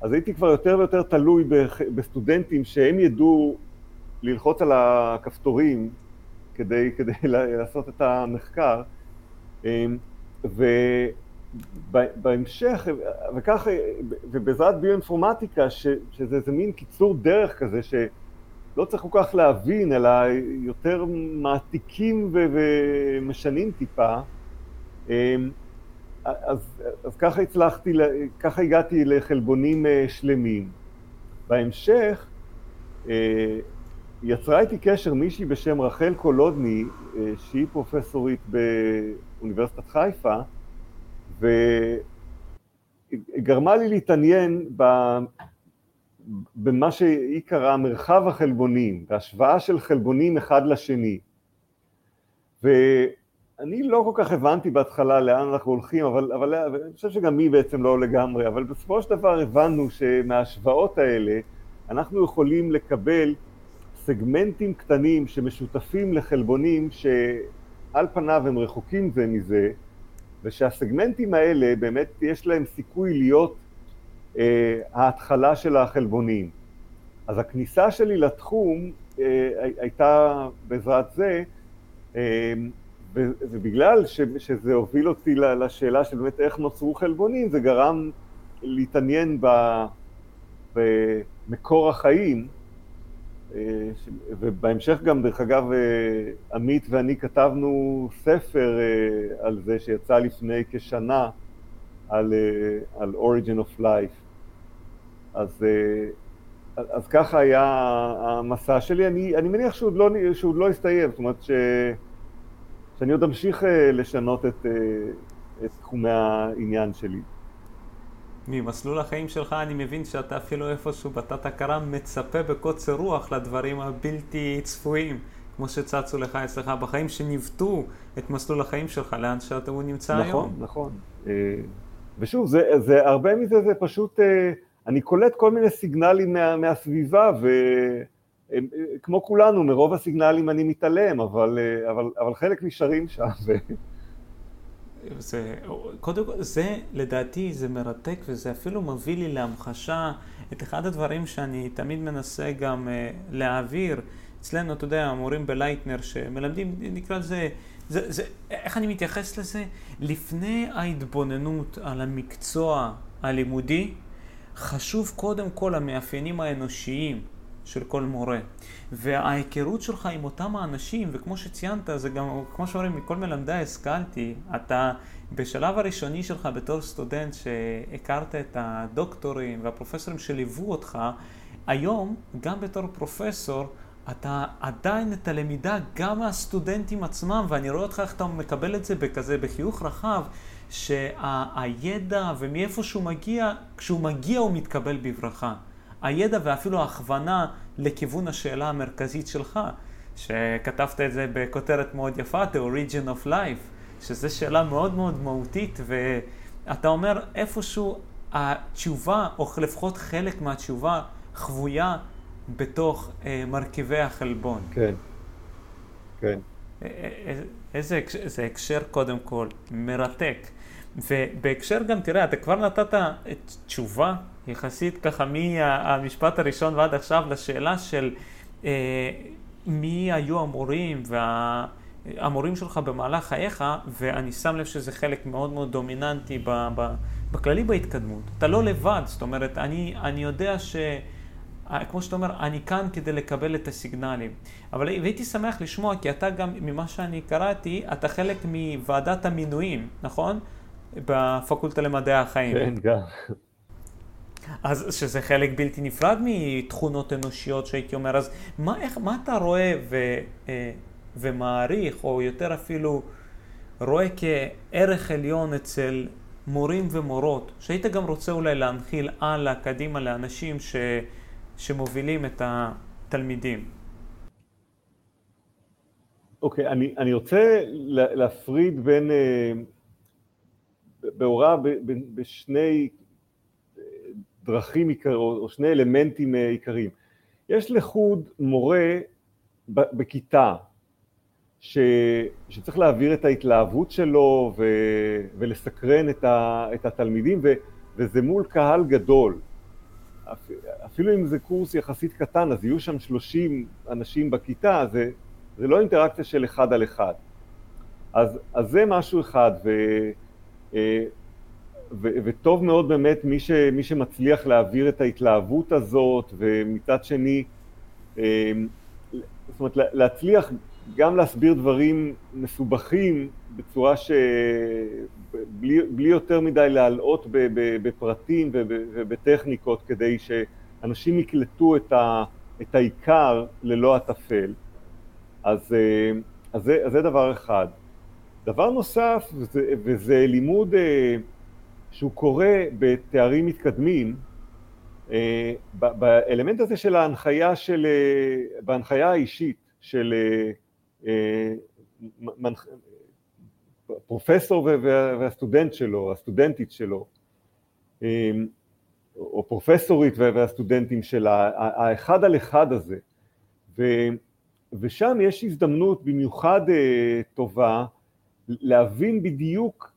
אז הייתי כבר יותר ויותר תלוי בסטודנטים שהם ידעו ללחוץ על הכפתורים כדי, כדי לעשות את המחקר. אמ, ובהמשך, וככה, ובעזרת ביואינפורמטיקה, שזה איזה מין קיצור דרך כזה, שלא צריך כל כך להבין, אלא יותר מעתיקים ומשנים טיפה, אמ, אז, אז ככה הצלחתי, ככה הגעתי לחלבונים אה, שלמים. בהמשך אה, יצרה איתי קשר מישהי בשם רחל קולודני, אה, שהיא פרופסורית באוניברסיטת חיפה, וגרמה לי להתעניין במה שהיא קראה מרחב החלבונים, בהשוואה של חלבונים אחד לשני. ואני לא כל כך הבנתי בהתחלה לאן אנחנו הולכים, אבל, אבל אני חושב שגם היא בעצם לא לגמרי, אבל בסופו של דבר הבנו שמההשוואות האלה אנחנו יכולים לקבל סגמנטים קטנים שמשותפים לחלבונים שעל פניו הם רחוקים זה מזה, ושהסגמנטים האלה באמת יש להם סיכוי להיות אה, ההתחלה של החלבונים. אז הכניסה שלי לתחום אה, הייתה בעזרת זה, אה, ובגלל שזה הוביל אותי לשאלה של באמת איך נוצרו חלבונים, זה גרם להתעניין במקור החיים, ובהמשך גם, דרך אגב, עמית ואני כתבנו ספר על זה שיצא לפני כשנה, על, על Origin of Life. אז, אז ככה היה המסע שלי, אני, אני מניח שהוא לא, שהוא לא הסתיים, זאת אומרת ש, שאני עוד אמשיך לשנות את, את תחומי העניין שלי. ממסלול החיים שלך אני מבין שאתה אפילו איפשהו בתת הכרה מצפה בקוצר רוח לדברים הבלתי צפויים, כמו שצצו לך אצלך בחיים, שניווטו את מסלול החיים שלך לאן שאתה נמצא נכון, היום. נכון, נכון. ושוב, זה, זה, הרבה מזה זה פשוט, אה, אני קולט כל מיני סיגנלים מה, מהסביבה, וכמו כולנו, מרוב הסיגנלים אני מתעלם, אבל, אבל, אבל חלק נשארים שם. זה, קודם כל, זה לדעתי זה מרתק וזה אפילו מביא לי להמחשה את אחד הדברים שאני תמיד מנסה גם להעביר. אצלנו, אתה יודע, המורים בלייטנר שמלמדים, נקרא לזה, זה, זה, איך אני מתייחס לזה? לפני ההתבוננות על המקצוע הלימודי, חשוב קודם כל המאפיינים האנושיים של כל מורה. וההיכרות שלך עם אותם האנשים, וכמו שציינת, זה גם, כמו שאומרים, מכל מלמדי השכלתי, אתה בשלב הראשוני שלך בתור סטודנט שהכרת את הדוקטורים והפרופסורים שליוו אותך, היום, גם בתור פרופסור, אתה עדיין את הלמידה גם מהסטודנטים עצמם, ואני רואה אותך איך אתה מקבל את זה בכזה, בחיוך רחב, שהידע ומאיפה שהוא מגיע, כשהוא מגיע הוא מתקבל בברכה. הידע ואפילו ההכוונה לכיוון השאלה המרכזית שלך, שכתבת את זה בכותרת מאוד יפה, The Origin of Life, שזו שאלה מאוד מאוד מהותית, ואתה אומר איפשהו התשובה, או לפחות חלק מהתשובה, חבויה בתוך אה, מרכיבי החלבון. כן, כן. איזה, איזה הקשר קודם כל, מרתק. ובהקשר גם, תראה, אתה כבר נתת תשובה יחסית ככה מהמשפט הראשון ועד עכשיו לשאלה של אה, מי היו המורים והמורים שלך במהלך חייך, ואני שם לב שזה חלק מאוד מאוד דומיננטי ב, ב, בכללי בהתקדמות. אתה לא לבד, זאת אומרת, אני, אני יודע ש... כמו שאתה אומר, אני כאן כדי לקבל את הסיגנלים. אבל הייתי שמח לשמוע, כי אתה גם, ממה שאני קראתי, אתה חלק מוועדת המינויים, נכון? בפקולטה למדעי החיים. כן, גם. אז שזה חלק בלתי נפרד מתכונות אנושיות שהייתי אומר, אז מה, איך, מה אתה רואה ו, אה, ומעריך, או יותר אפילו רואה כערך עליון אצל מורים ומורות, שהיית גם רוצה אולי להנחיל הלאה, קדימה, לאנשים ש, שמובילים את התלמידים? אוקיי, okay, אני, אני רוצה להפריד בין, אה, בהוראה בשני דרכים עיקריות, או שני אלמנטים אה, עיקריים. יש לחוד מורה בכיתה, ש, שצריך להעביר את ההתלהבות שלו ו, ולסקרן את, ה, את התלמידים, ו, וזה מול קהל גדול. אפילו אם זה קורס יחסית קטן, אז יהיו שם 30 אנשים בכיתה, זה, זה לא אינטראקציה של אחד על אחד. אז, אז זה משהו אחד, ו, אה, ו, וטוב מאוד באמת מי, ש, מי שמצליח להעביר את ההתלהבות הזאת, ומצד שני, אה, זאת אומרת להצליח גם להסביר דברים מסובכים בצורה שבלי יותר מדי להלאות בפרטים ובטכניקות כדי שאנשים יקלטו את, ה, את העיקר ללא הטפל. אז, אה, אז, אז זה דבר אחד. דבר נוסף, וזה, וזה לימוד אה, שהוא קורה בתארים מתקדמים, אה, באלמנט הזה של ההנחיה, של, בהנחיה האישית של פרופסור והסטודנט שלו, הסטודנטית שלו, או פרופסורית והסטודנטים שלה, האחד על אחד הזה. ו, ושם יש הזדמנות במיוחד טובה להבין בדיוק,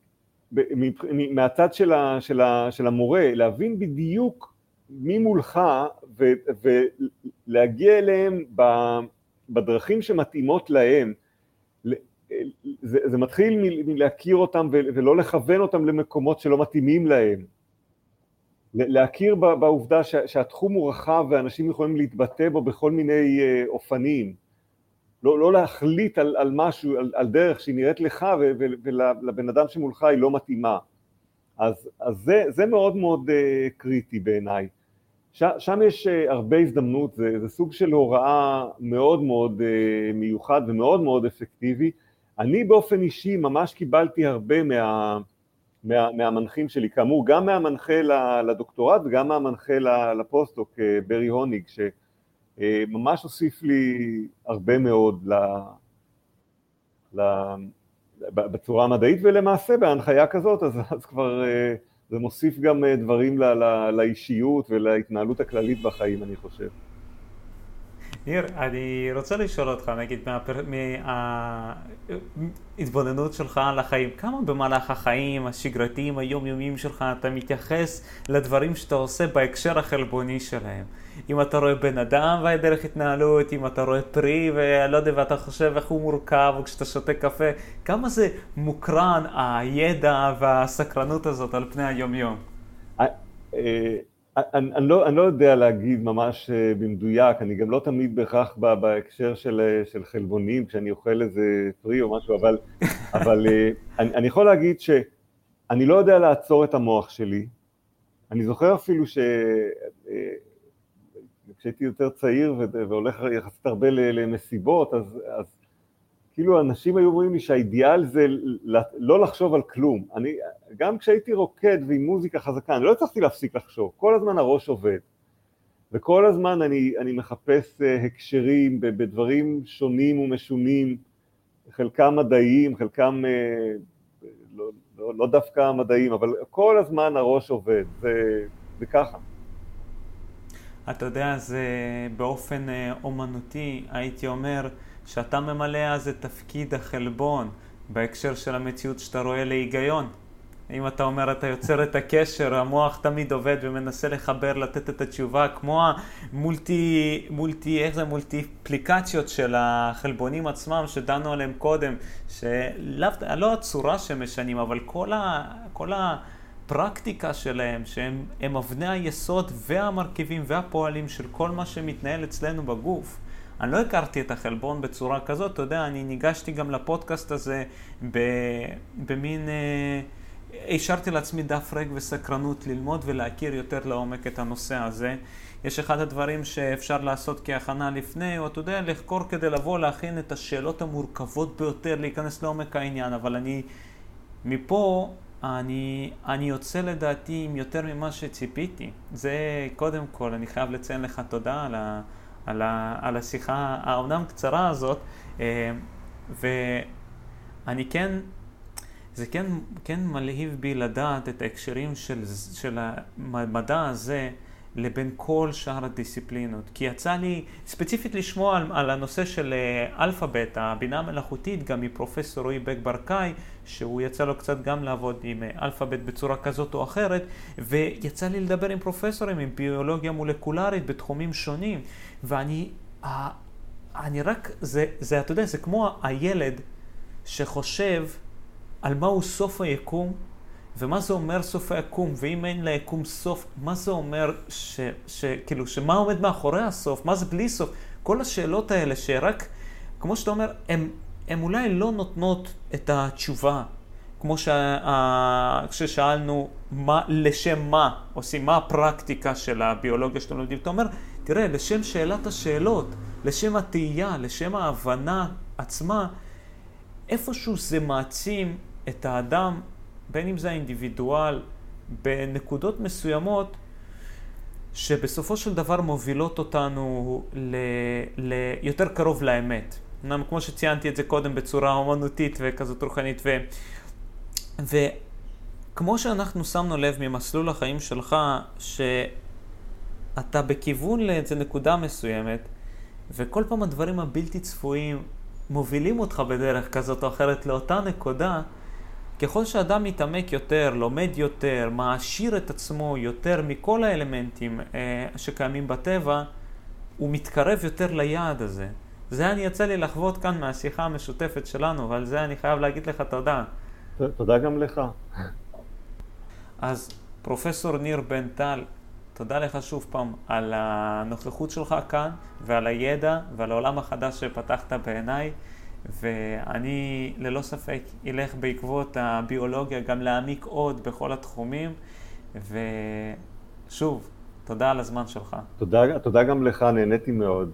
מהצד של, ה, של, ה, של המורה, להבין בדיוק מי מולך ו, ולהגיע אליהם בדרכים שמתאימות להם. זה, זה מתחיל מלהכיר אותם ולא לכוון אותם למקומות שלא מתאימים להם. להכיר בעובדה שהתחום הוא רחב ואנשים יכולים להתבטא בו בכל מיני אה, אופנים. לא, לא להחליט על, על משהו, על, על דרך שהיא נראית לך ולבן אדם שמולך היא לא מתאימה. אז, אז זה, זה מאוד מאוד uh, קריטי בעיניי. ש, שם יש uh, הרבה הזדמנות, זה, זה סוג של הוראה מאוד מאוד uh, מיוחד ומאוד מאוד אפקטיבי. אני באופן אישי ממש קיבלתי הרבה מה, מה, מהמנחים שלי, כאמור גם מהמנחה לדוקטורט וגם מהמנחה לפוסט-דוק, ברי הוניג, שממש הוסיף לי הרבה מאוד ל, ל, בצורה המדעית, ולמעשה בהנחיה כזאת, אז, אז כבר זה מוסיף גם דברים ל, ל, לאישיות ולהתנהלות הכללית בחיים, אני חושב. ניר, אני רוצה לשאול אותך, נגיד, מההתבוננות שלך על החיים, כמה במהלך החיים השגרתיים, היומיומיים שלך, אתה מתייחס לדברים שאתה עושה בהקשר החלבוני שלהם? אם אתה רואה בן אדם והדרך התנהלות, אם אתה רואה פרי ולא יודע, ואתה חושב איך הוא מורכב, או כשאתה שותה קפה, כמה זה מוקרן הידע והסקרנות הזאת על פני היומיום? אני, אני, לא, אני לא יודע להגיד ממש אה, במדויק, אני גם לא תמיד בהכרח בהקשר של, אה, של חלבונים, כשאני אוכל איזה פרי או משהו, אבל, אבל אה, אני, אני יכול להגיד שאני לא יודע לעצור את המוח שלי. אני זוכר אפילו ש... כשהייתי יותר צעיר והולך יחסית הרבה למסיבות, אז, אז כאילו אנשים היו אומרים לי שהאידיאל זה לא לחשוב על כלום. אני, גם כשהייתי רוקד ועם מוזיקה חזקה, אני לא הצלחתי להפסיק לחשוב, כל הזמן הראש עובד. וכל הזמן אני, אני מחפש אה, הקשרים בדברים שונים ומשונים, חלקם מדעיים, חלקם אה, לא, לא, לא דווקא מדעיים, אבל כל הזמן הראש עובד, זה, זה ככה. אתה יודע, זה באופן אה, אומנותי, הייתי אומר, שאתה ממלא אז את תפקיד החלבון בהקשר של המציאות שאתה רואה להיגיון. אם אתה אומר, אתה יוצר את הקשר, המוח תמיד עובד ומנסה לחבר, לתת את התשובה, כמו המולטי, מולטי, איך זה מולטיפליקציות של החלבונים עצמם שדנו עליהם קודם, שלאו, לא הצורה שהם משנים, אבל כל, ה, כל הפרקטיקה שלהם, שהם אבני היסוד והמרכיבים והפועלים של כל מה שמתנהל אצלנו בגוף. אני לא הכרתי את החלבון בצורה כזאת, אתה יודע, אני ניגשתי גם לפודקאסט הזה במין... אה, השארתי לעצמי דף ריק וסקרנות ללמוד ולהכיר יותר לעומק את הנושא הזה. יש אחד הדברים שאפשר לעשות כהכנה לפני, או אתה יודע, לחקור כדי לבוא להכין את השאלות המורכבות ביותר, להיכנס לעומק העניין, אבל אני, מפה, אני, אני יוצא לדעתי עם יותר ממה שציפיתי. זה קודם כל, אני חייב לציין לך תודה על, ה, על, ה, על השיחה האומנם קצרה הזאת, אה, ואני כן זה כן, כן מלהיב בי לדעת את ההקשרים של, של המדע הזה לבין כל שאר הדיסציפלינות. כי יצא לי ספציפית לשמוע על, על הנושא של אה, אלפאבית, הבינה המלאכותית, גם מפרופסור רועי בק ברקאי, שהוא יצא לו קצת גם לעבוד עם אה, אלפאבית בצורה כזאת או אחרת, ויצא לי לדבר עם פרופסורים, עם ביולוגיה מולקולרית בתחומים שונים, ואני אני רק, זה, זה, אתה יודע, זה כמו הילד שחושב על מהו סוף היקום, ומה זה אומר סוף היקום, ואם אין ליקום סוף, מה זה אומר, ש, ש, כאילו, שמה עומד מאחורי הסוף, מה זה בלי סוף, כל השאלות האלה שרק, כמו שאתה אומר, הן אולי לא נותנות את התשובה, כמו ששאלנו, מה, לשם מה עושים, מה הפרקטיקה של הביולוגיה שאתם לומדים, אתה אומר, תראה, לשם שאלת השאלות, לשם התהייה, לשם ההבנה עצמה, איפשהו זה מעצים את האדם, בין אם זה האינדיבידואל, בנקודות מסוימות, שבסופו של דבר מובילות אותנו ל, ל, קרוב לאמת. אמנם כמו שציינתי את זה קודם בצורה אומנותית וכזאת רוחנית, ו, וכמו שאנחנו שמנו לב ממסלול החיים שלך, שאתה בכיוון לאיזה נקודה מסוימת, וכל פעם הדברים הבלתי צפויים מובילים אותך בדרך כזאת או אחרת לאותה נקודה, ככל שאדם מתעמק יותר, לומד יותר, מעשיר את עצמו יותר מכל האלמנטים אה, שקיימים בטבע, הוא מתקרב יותר ליעד הזה. זה אני יצא לי לחוות כאן מהשיחה המשותפת שלנו, ועל זה אני חייב להגיד לך תודה. תודה גם לך. אז פרופסור ניר בן טל, תודה לך שוב פעם על הנוכחות שלך כאן ועל הידע ועל העולם החדש שפתחת בעיניי. ואני ללא ספק אלך בעקבות הביולוגיה גם להעמיק עוד בכל התחומים, ושוב, תודה על הזמן שלך. תודה, תודה גם לך, נהניתי מאוד.